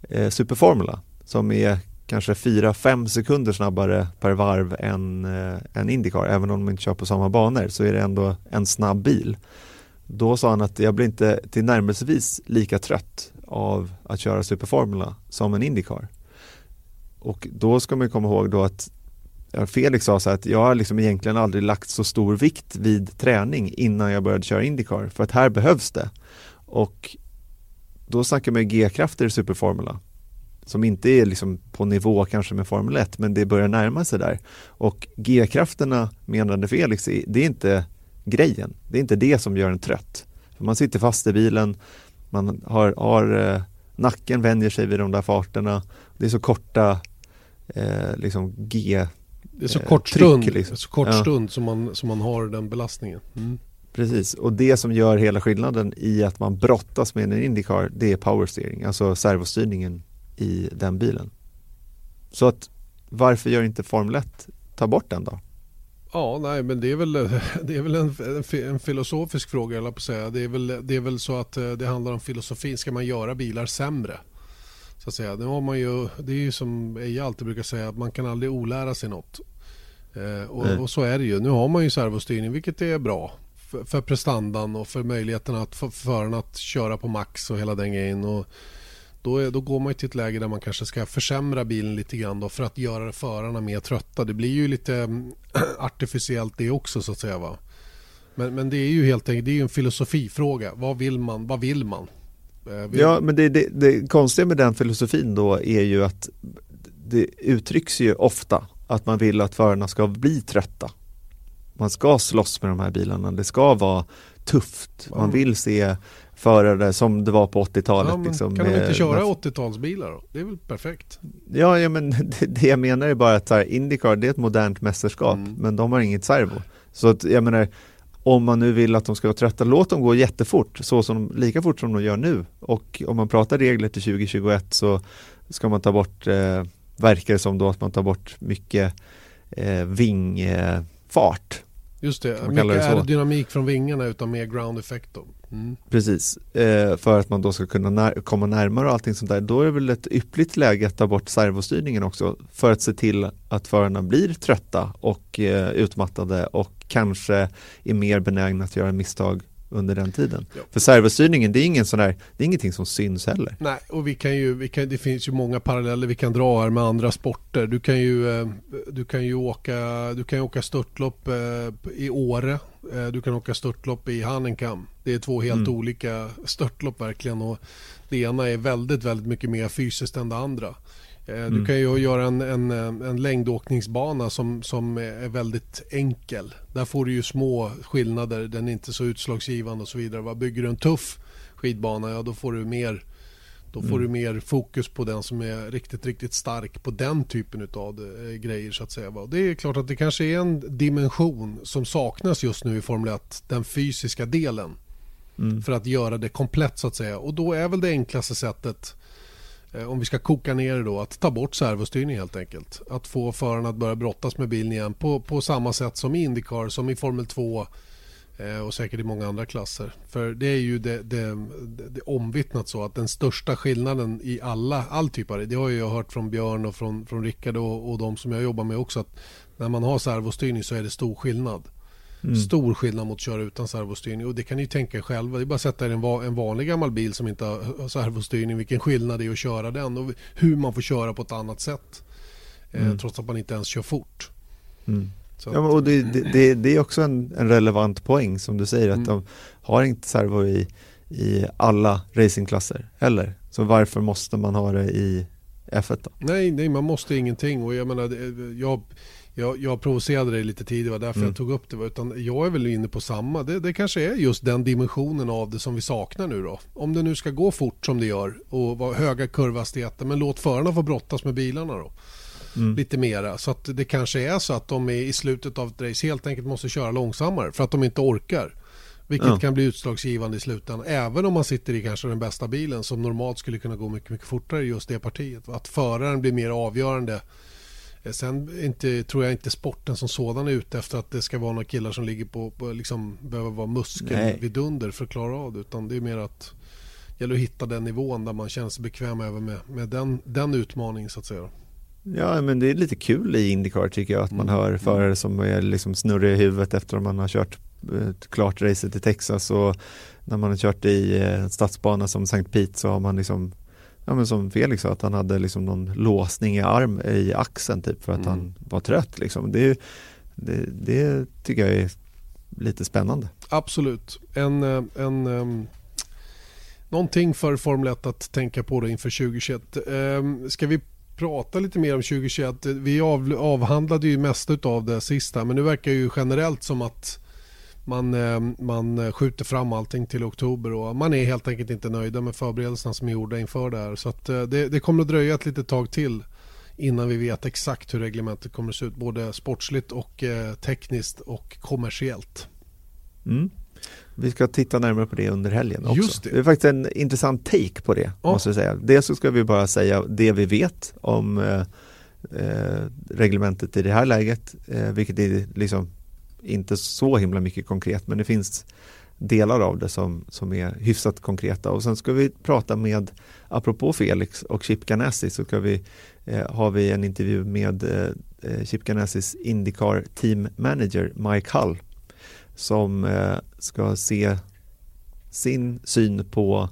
eh, Superformula som är kanske 4-5 sekunder snabbare per varv än, eh, än Indycar. Även om de inte kör på samma banor så är det ändå en snabb bil. Då sa han att jag blir inte tillnärmelsevis lika trött av att köra Superformula som en Indycar. Och då ska man komma ihåg då att Felix sa så att jag har liksom egentligen aldrig lagt så stor vikt vid träning innan jag började köra Indycar för att här behövs det. Och då snackar man G-krafter i Superformula som inte är liksom på nivå kanske med Formel 1 men det börjar närma sig där. Och G-krafterna menade Felix, det är inte grejen. Det är inte det som gör en trött. För man sitter fast i bilen, man har, har eh, nacken vänjer sig vid de där farterna. Det är så korta eh, liksom G det är så kort eh, stund, liksom. så kort ja. stund som, man, som man har den belastningen. Mm. Precis, och det som gör hela skillnaden i att man brottas med en Indycar det är powersteering, alltså servostyrningen i den bilen. Så att varför gör inte Formel 1 ta bort den då? Ja, nej, men det är väl, <laughs> det är väl en, en filosofisk fråga, jag på säga. Det är, väl, det är väl så att eh, det handlar om filosofi. Ska man göra bilar sämre? Så att säga. Det, har man ju, det är ju som Eja alltid brukar säga, att man kan aldrig olära sig något. Eh, och, och, så är det ju. Nu har man ju servostyrning, vilket är bra för, för prestandan och för möjligheten att för föraren att köra på max och hela den grejen. Och då, är, då går man till ett läge där man kanske ska försämra bilen lite grann då för att göra förarna mer trötta. Det blir ju lite mm, <clears throat> artificiellt det också så att säga. Va? Men, men det är ju helt enkelt det är en filosofifråga. Vad vill man? Vad vill man? Eh, vill... Ja, men det, det, det konstiga med den filosofin då är ju att det uttrycks ju ofta att man vill att förarna ska bli trötta man ska slåss med de här bilarna. Det ska vara tufft. Man vill se förare som det var på 80-talet. Ja, liksom, kan de inte köra 80-talsbilar då? Det är väl perfekt? Ja, ja men <laughs> det, det jag menar är bara att här, Indycar det är ett modernt mästerskap mm. men de har inget servo. Så att jag menar om man nu vill att de ska vara trötta, låt dem gå jättefort, så som, lika fort som de gör nu. Och om man pratar regler till 2021 så ska man ta bort, eh, verkar det som då att man tar bort mycket eh, vingfart. Eh, Just det, mycket det aerodynamik från vingarna utan mer ground effect då. Mm. Precis, eh, för att man då ska kunna när- komma närmare och allting sånt där. Då är det väl ett yppligt läge att ta bort servostyrningen också för att se till att förarna blir trötta och eh, utmattade och kanske är mer benägna att göra misstag under den tiden. Ja. För servostyrningen, det är, ingen sån där, det är ingenting som syns heller. Nej, och vi kan ju, vi kan, det finns ju många paralleller vi kan dra här med andra sporter. Du kan ju, eh, du kan ju åka, du kan åka störtlopp eh, i Åre. Eh, Du kan åka störtlopp i Hanenkam. Det är två helt Mm. olika störtlopp verkligen. Och det ena är väldigt, väldigt mycket mer fysiskt än det andra. Eh, Du Mm. kan ju göra en, en, en längdåkningsbana som, som är väldigt enkel. Där får du ju små skillnader, den är inte så utslagsgivande och så vidare. va. Bygger du en tuff skidbana, ja då får du mer då får Mm. du mer fokus på den som är riktigt, riktigt stark på den typen av grejer så att säga. Och Det är klart att det kanske är en dimension som saknas just nu i Formel 1, den fysiska delen Mm. för att göra det komplett så att säga. Och då är väl det enklaste sättet eh, Eh, om vi ska koka ner det då, att ta bort servostyrning helt enkelt. Att få förarna att börja brottas med bilen igen på, på samma sätt som i Indycar, som i Formel 2 eh, och säkert i många andra klasser. För det är ju det, det, det, omvittnat så att den största skillnaden i alla, all typ av det, det har jag hört från Björn och från, från Rickard och, och de som jag jobbar med också, att när man har servostyrning så är det stor skillnad. Mm. Stor skillnad mot att köra utan servostyrning och det kan ni tänka er själva. Det är bara att sätta er i en, va- en vanlig gammal bil som inte har servostyrning, vilken skillnad det är att köra den och hur man får köra på ett annat sätt. Eh, Mm. trots att man inte ens kör fort. Mm. Så Ja, men att- och det, det, det, det är också en, en relevant poäng som du säger att Mm. de har inte servo i, i alla racingklasser heller. Så varför måste man ha det i F1 då? Nej, nej, man måste ingenting. Och jag, menar, jag, jag, jag provocerade dig lite tidigare, det var därför Mm. jag tog upp det. Utan jag är väl inne på samma. Det, det kanske är just den dimensionen av det som vi saknar nu då. Om det nu ska gå fort som det gör och vara höga kurvhastigheter, men låt förarna få brottas med bilarna då. Mm. Lite mera. Så att det kanske är så att de är i slutet av ett race helt enkelt måste köra långsammare för att de inte orkar. Vilket Ja. kan bli utslagsgivande i slutändan. Även om man sitter i kanske den bästa bilen som normalt skulle kunna gå mycket, mycket fortare i just det partiet. Att föraren blir mer avgörande. Eh, Sen inte, tror jag inte sporten som sådan är ute efter att det ska vara några killar som ligger på, på liksom, behöver vara muskel Nej. vid under för att klara av det. Utan det är mer att det gäller att hitta den nivån där man känner sig bekväm även med, med den, den utmaningen så att säga. Ja, men det är lite kul i Indycar tycker jag att man Mm. hör förare som är liksom snurriga i huvudet efter att man har kört ett klart racet i Texas och när man har kört i eh, stadsbana som St. Pete så har man liksom Ja men som Felix sa att han hade liksom någon låsning i arm i axeln typ för att Mm. han var trött liksom. Det, det, det tycker jag är lite spännande. Absolut. En, eh, en, um, någonting för Formel 1 att tänka på då inför 2021. Um, ska vi prata lite mer om 2021? Vi av, avhandlade ju mesta av det sista men nu verkar ju generellt som att man, eh, man skjuter fram allting till oktober och man är helt enkelt inte nöjda med förberedelserna som är gjorda inför det här. Så eh, det, det kommer att dröja ett litet tag till innan vi vet exakt hur reglementet kommer att se ut både sportsligt och eh, tekniskt och kommersiellt. Mm. Vi ska titta närmare på det under helgen också. Just det. är faktiskt en intressant take på det, Ja. måste jag säga. Dels så ska vi bara säga det vi vet om eh, reglementet i det här läget, eh, vilket är liksom inte så himla mycket konkret, men det finns delar av det som, som är hyfsat konkreta. Och sen ska vi prata med, apropå Felix och Chip Ganassi, så ska vi, eh, har vi en intervju med eh, eh, Chip Ganassis Indycar Team Manager Mike Hull som eh, ska se sin syn på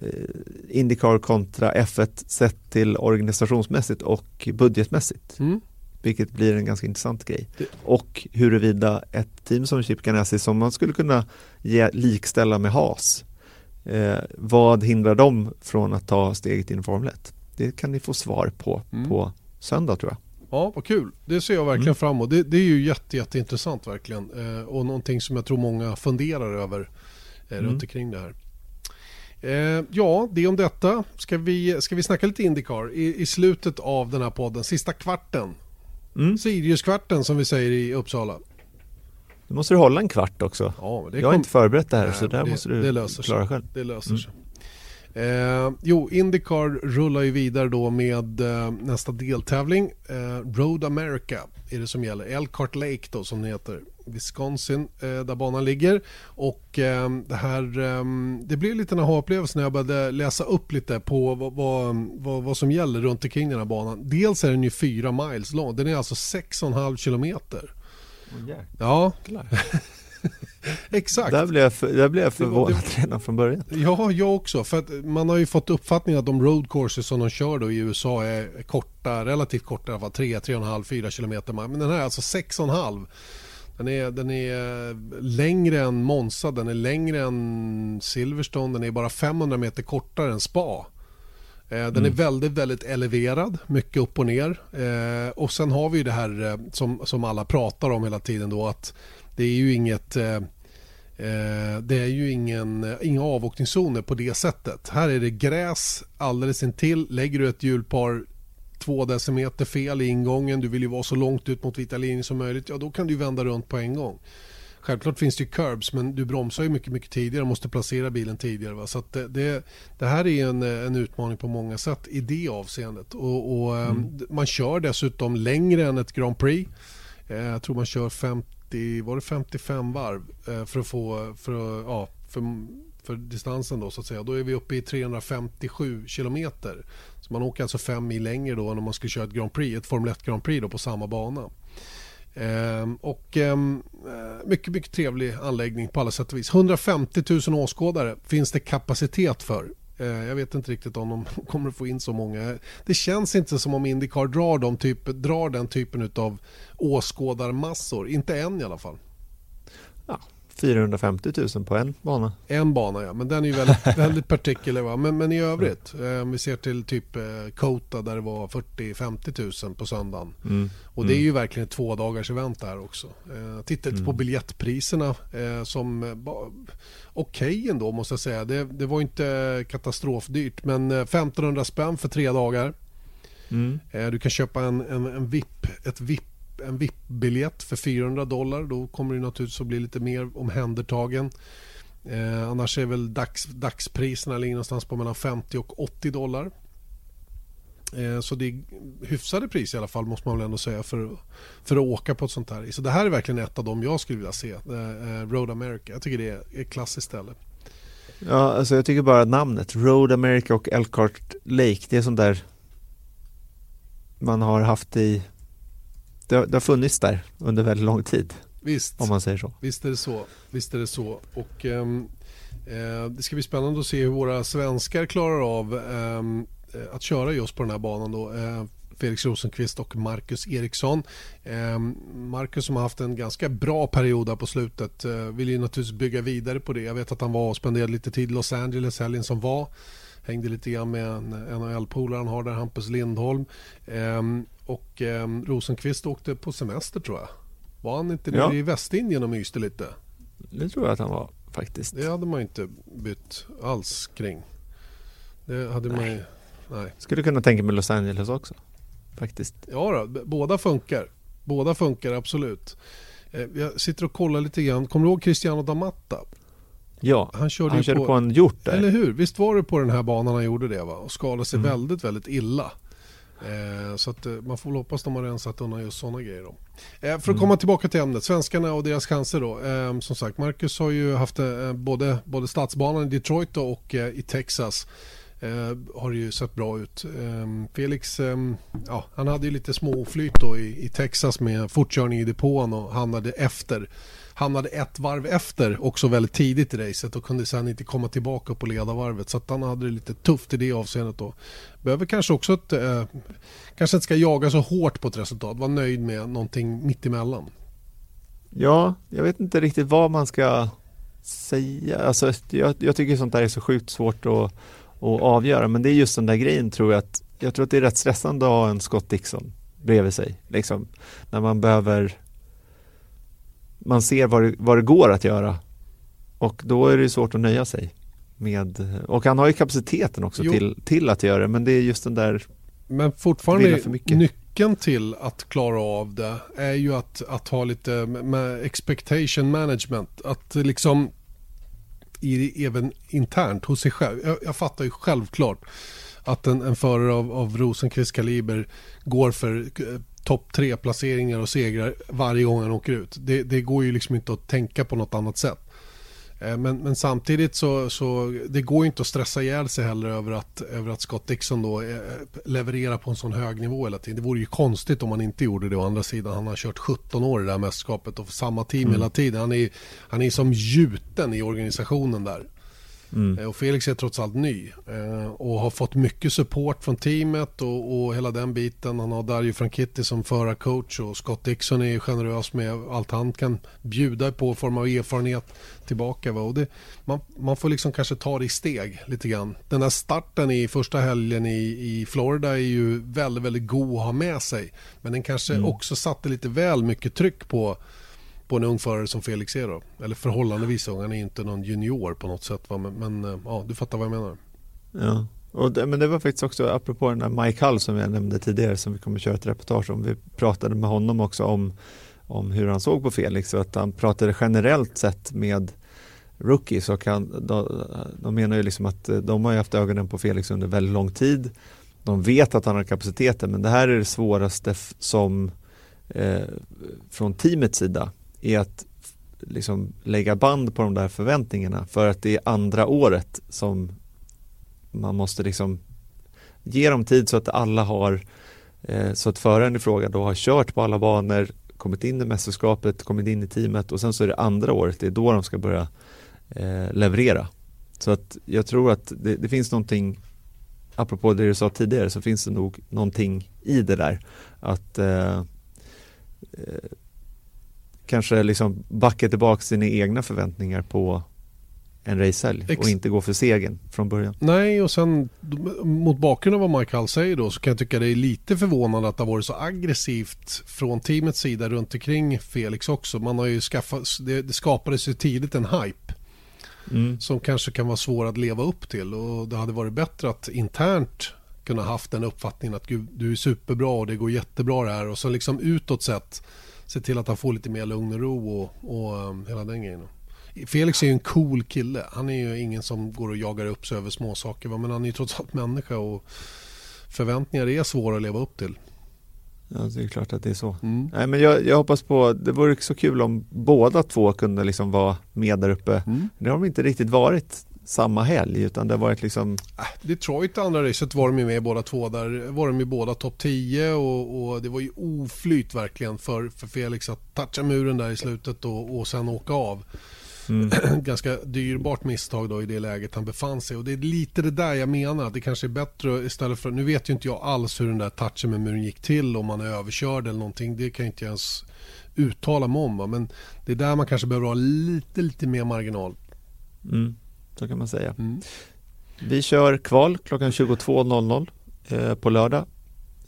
eh, Indycar kontra F1 sett till organisationsmässigt och budgetmässigt. Mm. Vilket blir en ganska intressant grej. Och huruvida ett team som Chip Ganassi som man skulle kunna ge, likställa med Haas eh, vad hindrar dem från att ta steget in i Formel 1? Det kan ni få svar på Mm. på söndag tror jag. Ja, vad kul. Det ser jag verkligen Mm. fram emot. Det, det är ju jätte, jätteintressant verkligen. Eh, och någonting som jag tror många funderar över eh, Mm. runt omkring det här. Eh, ja, det om detta. Ska vi, ska vi snacka lite Indycar i, i slutet av den här podden, sista kvarten. Mm. Siriuskvarten som vi säger i Uppsala. Nu måste du hålla en kvart också. Ja, jag har kom- inte förberett det här Nej, så det- måste du det löser sig. klara själv. Det löser Mm. sig. Eh, jo, Indycar rullar ju vidare då med eh, nästa deltävling. Eh, Road America är det som gäller. Elkhart Lake då som det heter. Wisconsin där banan ligger. Och det här, det blev lite en aha-upplevelse när jag började läsa upp lite på vad, vad, vad, vad, som gäller runt omkring den här banan. Dels är den ju fyra miles lång, den är alltså 6,5 kilometer. Oh, ja. <laughs> Exakt. Där blev jag, för, där blev jag förvånad det, <laughs> det, redan från början. Ja, jag också. För att man har ju fått uppfattningen att de road courses som de kör då i USA är korta, relativt korta i alla fall. 3, 3,5, 4 kilometer. Men den här är alltså 6,5. Den är, den är längre än Monza, den är längre än Silverstone, den är bara 500 meter kortare än Spa. Eh, den mm. är väldigt, väldigt eleverad, mycket upp och ner. Eh, och sen har vi det här eh, som, som alla pratar om hela tiden då att det är ju inget det är ju ingen, inga avåkningszoner på det sättet. Här är det gräs alldeles intill. Lägger du ett hjulpar två decimeter fel i ingången, du vill ju vara så långt ut mot vita linjen som möjligt, ja då kan du vända runt på en gång. Självklart finns det ju curbs men du bromsar ju mycket, mycket tidigare och måste placera bilen tidigare. Va? Så det, det, här är en, en utmaning på många sätt i det avseendet. Och, och mm. Man kör dessutom längre än ett Grand Prix. Eh, jag tror man kör 50 50, var det 55 varv eh, för att få för, ja, för, för distansen då så att säga. Då är vi uppe i 357 kilometer. Så man åker alltså fem mil längre då än om man skulle köra ett Grand Prix, ett Formel 1 Grand Prix då på samma bana. Ehm, och ehm, eh, mycket, mycket trevlig anläggning på alla sätt och vis. 150 000 åskådare finns det kapacitet för. Ehm, jag vet inte riktigt om de <laughs> kommer att få in så många. Det känns inte som om Indycar drar, de typ, drar den typen av åskådarmassor. Inte än i alla fall. Ja, 450 000 på en bana. En bana ja, men den är ju väldigt, <laughs> väldigt particular. Va? Men, men i övrigt, eh, om vi ser till typ eh, Kota där det var 40-50 000 på söndagen. Mm. Och det är mm. ju verkligen ett två dagars event där också. Eh, titta lite mm. på biljettpriserna eh, som eh, okej okay ändå måste jag säga. Det, det var inte katastrofdyrt men 1500 eh, spänn för tre dagar. Mm. Du kan köpa en, en, en VIP, ett VIP en VIP-biljett för 400 dollar. Då kommer det naturligtvis att bli lite mer omhändertagen. Eh, annars är väl dags, dagspriserna ligger någonstans på mellan 50 och 80 dollar. Eh, så det är hyfsade priser i alla fall måste man väl ändå säga för, för att åka på ett sånt här. Så det här är verkligen ett av dem jag skulle vilja se. Eh, eh Road America. Jag tycker det är ett klassiskt ställe. Ja, alltså jag tycker bara namnet Road America och Elkhart Lake. Det är sånt där man har haft i det har, det har funnits där under väldigt lång tid. Visst. Om man säger så. Visst är det så. Visst är det så. Och, um, uh, det ska bli spännande att se hur våra svenskar klarar av um, att köra just på den här banan. Då. Uh, Felix Rosenqvist och Marcus Eriksson. Eh, Marcus som har haft en ganska bra period där på slutet eh, vill ju naturligtvis bygga vidare på det. Jag vet att han var och spenderade lite tid i Los Angeles helgen som var. Hängde lite grann med en NHL-polare han har där, Hampus Lindholm. Eh, och eh, Rosenqvist åkte på semester tror jag. Var han inte ja. i Västindien och myste lite? Det tror jag att han var faktiskt. Det hade man inte bytt alls kring. Det hade nej. man nej. Skulle kunna tänka mig Los Angeles också. Faktiskt. Ja, då, båda funkar. Båda funkar absolut. Eh, jag sitter och kollar lite grann. Kommer du ihåg Cristiano Damatta? Ja, han körde, han körde på, på, en hjort där. Eller hur? Visst var det på den här banan han gjorde det va? Och skadade sig mm. väldigt, väldigt illa. Eh, så att, eh, man får väl hoppas att de har rensat undan just sådana grejer. Då. Eh, för att mm. komma tillbaka till ämnet, svenskarna och deras chanser då. Eh, som sagt, Marcus har ju haft eh, både, både stadsbanan i Detroit och eh, i Texas. har ju sett bra ut. Felix, ja, han hade ju lite småflyt då i, i Texas med fortkörning i depån och hamnade efter hamnade ett varv efter också väldigt tidigt i racet och kunde sen inte komma tillbaka på ledarvarvet. Så att han hade det lite tufft i det avseendet. Då. Behöver kanske också ett, eh, kanske inte ska jaga så hårt på ett resultat. Var nöjd med någonting mittemellan. Ja, jag vet inte riktigt vad man ska säga. Alltså, jag, jag tycker sånt där är så sjukt svårt att, att avgöra. Men det är just den där grejen tror jag att jag tror att det är rätt stressande att ha en Scott Dixon bredvid sig. Liksom, när man behöver man ser vad det, vad det går att göra. Och då är det svårt att nöja sig med, och han har ju kapaciteten också till, till att göra det men det är just den där Men fortfarande nyckeln till att klara av det är ju att, att ha lite med expectation management. Att liksom i, även internt hos sig själv. Jag, jag fattar ju självklart att en, en förare av, av Rosenqvist kaliber går för topp tre placeringar och segrar varje gång han åker ut. Det, det går ju liksom inte att tänka på något annat sätt. Eh, men, men, samtidigt så, så det går inte att stressa ihjäl sig heller över att, över att Scott Dixon då eh, levererar på en sån hög nivå hela tiden. Det vore ju konstigt om han inte gjorde det å andra sidan. Han har kört 17 år i det här mästerskapet och samma team mm. hela tiden. Han är, han är som gjuten i organisationen där. Mm. Eh, och Felix är trots allt ny eh, och har fått mycket support från teamet och, och hela den biten. Han har Dario Franchitti som förarcoach och Scott Dixon är generös med allt han kan bjuda på i form av erfarenhet tillbaka. Va? Och det, man, man får liksom kanske ta det i steg lite grann. Den här starten i första helgen i, i Florida är ju väldigt, väldigt god att ha med sig. Men den kanske mm. också satte lite väl mycket tryck på på en ung förare som Felix är då. Eller förhållandevis ung, han är inte någon junior på något sätt. Va? Men, men eh, ja, du fattar vad jag menar. Ja, och det, men det var faktiskt också apropå den där Mike Hull som jag nämnde tidigare som vi kommer köra ett reportage om. Vi pratade med honom också om, om hur han såg på Felix och att han pratade generellt sett med rookies och han, de, de menar ju liksom att eh, de har haft ögonen på Felix under väldigt lång tid. De vet att han har kapaciteten men det här är det svåraste som eh, från teamets sida är att liksom lägga band på de där förväntningarna för att det är andra året som man måste liksom ge dem tid så att alla har eh, så att föraren i fråga då har kört på alla banor, kommit in i mästerskapet, kommit in i teamet och sen så är det andra året, det är då de ska börja eh, leverera. Så att jag tror att det, det, finns någonting, apropå det du sa tidigare, så finns det nog någonting i det där. Att eh, eh kanske liksom backa tillbaka sina egna förväntningar på en racehelg och inte gå för segern från början. Nej, och sen mot bakgrund av vad Michael säger då så kan jag tycka det är lite förvånande att det har varit så aggressivt från teamets sida runt omkring Felix också. Man har ju skaffat, det, det skapades ju tidigt en hype mm. som kanske kan vara svår att leva upp till och det hade varit bättre att internt kunna haft den uppfattningen att gud, du är superbra och det går jättebra det här och så liksom utåt sett se till att han får lite mer lugn och ro och, och um, hela den grejen. Felix är ju en cool kille. Han är ju ingen som går och jagar upp sig över småsaker. Men han är ju trots allt människa och förväntningar är svåra att leva upp till. Ja, det är klart att det är så. Mm. Nej, men jag, jag, hoppas på, det vore så kul om båda två kunde liksom vara med där uppe. Mm. Det har de inte riktigt varit samma helg utan det har varit liksom äh, Detroit andra racet var de ju med båda två där var de ju båda topp 10 och, och, det var ju oflyt verkligen för, för Felix att toucha muren där i slutet och, och sen åka av. Mm. <clears throat> Ganska dyrbart misstag då i det läget han befann sig och det är lite det där jag menar det kanske är bättre istället för nu vet ju inte jag alls hur den där touchen med muren gick till om man är överkörd eller någonting det kan jag inte ens uttala mig om men det är där man kanske behöver ha lite lite mer marginal. Mm så kan man säga. Mm. Vi kör kval klockan 22.00 eh, på lördag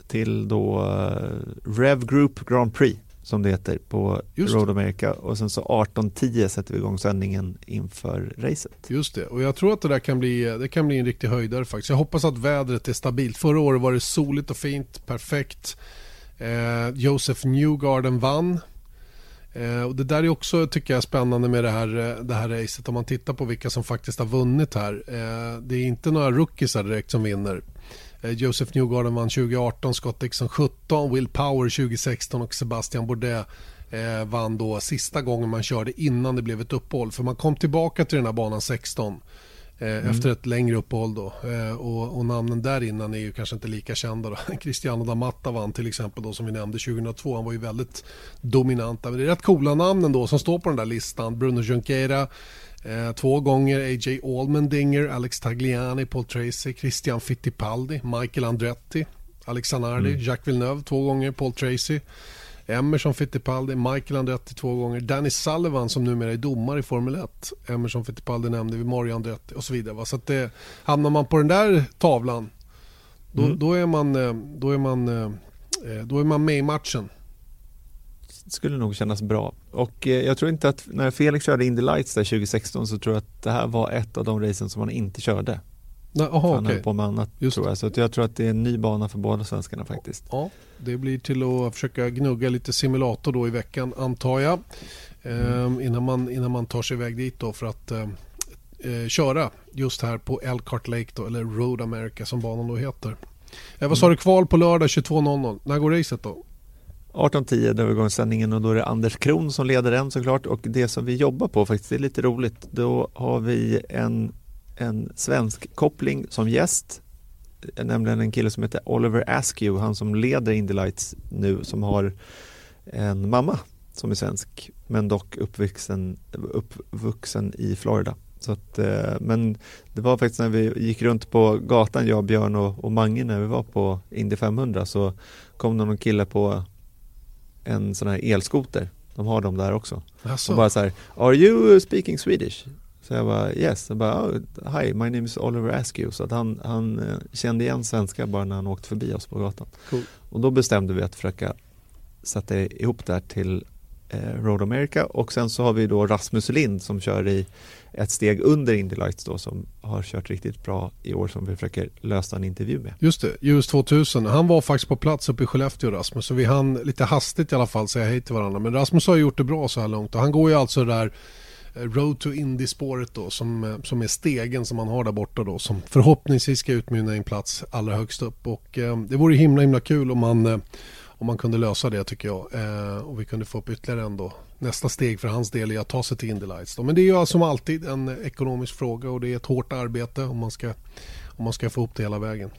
till då eh, Rev Group Grand Prix som det heter på Just Road America och sen så 18.10 sätter vi igång sändningen inför racet. Just det och jag tror att det där kan bli, det kan bli en riktig höjdare faktiskt. Jag hoppas att vädret är stabilt. Förra året var det soligt och fint, perfekt. Eh, Joseph Newgarden vann Eh, och det där är också tycker jag spännande med det här, eh, det här racet om man tittar på vilka som faktiskt har vunnit här. Eh, det är inte några rookies direkt som vinner. Eh, Joseph Newgarden vann 2018, Scott Dixon 17, Will Power 2016 och Sebastian Bourdais eh, vann då sista gången man körde innan det blev ett uppehåll. För man kom tillbaka till den här banan 16 mm. efter ett längre uppehåll. Då. Eh, och, och, namnen där innan är ju kanske inte lika kända. Då. <laughs> Cristiano D'Amatta vann till exempel då, som vi nämnde 2002. Han var ju väldigt dominant. Men det är rätt coola namnen då som står på den där listan. Bruno Junqueira eh, två gånger, A.J. Allmendinger, Alex Tagliani, Paul Tracy, Christian Fittipaldi, Michael Andretti, Alex Zanardi, mm. Jacques Villeneuve två gånger, Paul Tracy. Emerson Fittipaldi, Michael Andretti två gånger, Danny Sullivan som numera är domare i Formel 1. Emerson Fittipaldi nämnde vi, Mario Andretti och så vidare. Så att det, hamnar man på den där tavlan då, mm. då, är man, eh, då, är man, eh, eh, då är man med i matchen. Det skulle nog kännas bra. Och jag tror inte att när Felix körde Indy Lights där 2016 så tror jag att det här var ett av de racen som han inte körde. Aha, han okay. på med annat Just tror jag. Så jag tror att det är en ny bana för båda svenskarna faktiskt. Ja, det blir till att försöka gnugga lite simulator då i veckan antar jag. Mm. innan, man, innan man tar sig iväg dit då för att eh, eh, köra just här på Elkhart Lake då, eller Road America som banan då heter. Eh, vad sa du, kval på lördag 22.00. När går racet då? 18.10 drar vi igång sändningen och då är det Anders Kron som leder den såklart och det som vi jobbar på faktiskt är lite roligt. Då har vi en, en svensk koppling som gäst, nämligen en kille som heter Oliver Askew, han som leder Indy Lights nu som har en mamma som är svensk men dock uppvuxen, uppvuxen i Florida. Så att, eh, men det var faktiskt när vi gick runt på gatan, jag, Björn och, och Mange när vi var på Indy 500 så kom det någon kille på en sån här elskoter. De har dem där också. Alltså. Och bara så här, are you speaking Swedish? Så jag bara yes, jag bara, oh, hi my name is Oliver Askew. Så att han, han eh, kände igen svenska bara när han åkte förbi oss på gatan. Cool. Och då bestämde vi att försöka sätta ihop det här till eh, Road America och sen så har vi då Rasmus Lind som kör i ett steg under Indy Lights då som har kört riktigt bra i år som vi försöker lösa en intervju med. Just det, US 2000. Han var faktiskt på plats uppe i Skellefteå Rasmus så vi hann lite hastigt i alla fall säga hej till varandra. Men Rasmus har gjort det bra så här långt och han går ju alltså där eh, Road to Indy-spåret då som, som är stegen som man har där borta då som förhoppningsvis ska utmynna i en plats allra högst upp och eh, det vore himla himla kul om man eh, om man kunde lösa det tycker jag. Eh, och vi kunde få upp ytterligare en då. Nästa steg för hans del är att ta sig till Indy Lights. Då. Men det är ju som alltid en ekonomisk fråga och det är ett hårt arbete om man ska, om man ska få ihop det hela vägen.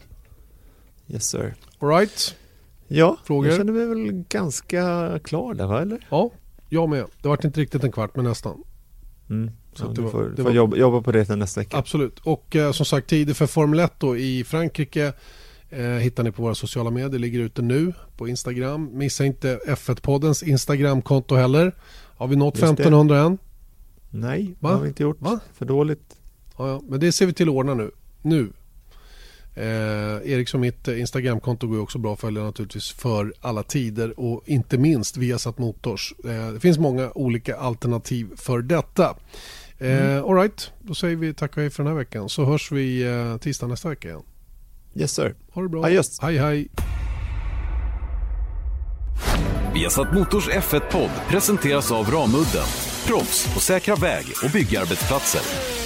Yes sir. All right. Ja, Frågor? jag känner mig väl ganska klar där va eller? Ja, jag med. Det var inte riktigt en kvart men nästan. Mm. Så Ja, du var- får, det får var- jobba, jobba på det till nästa vecka. Absolut. Och eh, som sagt tider för Formel 1 då i Frankrike eh, hittar ni på våra sociala medier. Ligger ute nu på Instagram. Missa inte F1-poddens Instagramkonto heller. Har vi nått Just det. 1500 än? Nej, det har vi inte gjort. Va? För dåligt. Ja, ja, men det ser vi till att ordna nu. Nu. Eh, Eriks och mitt eh, Instagramkonto går också bra att följa naturligtvis för alla tider och inte minst Viasat Motors. Eh, det finns många olika alternativ för detta. Eh, all right, då säger vi tack och hej för den här veckan så hörs vi eh, tisdag nästa vecka igen. Yes sir. Ha det bra. Adjöss. Hej hej. Viasat Motors F1-podd presenteras av Ramudden. Proffs på säkra väg och byggarbetsplatser.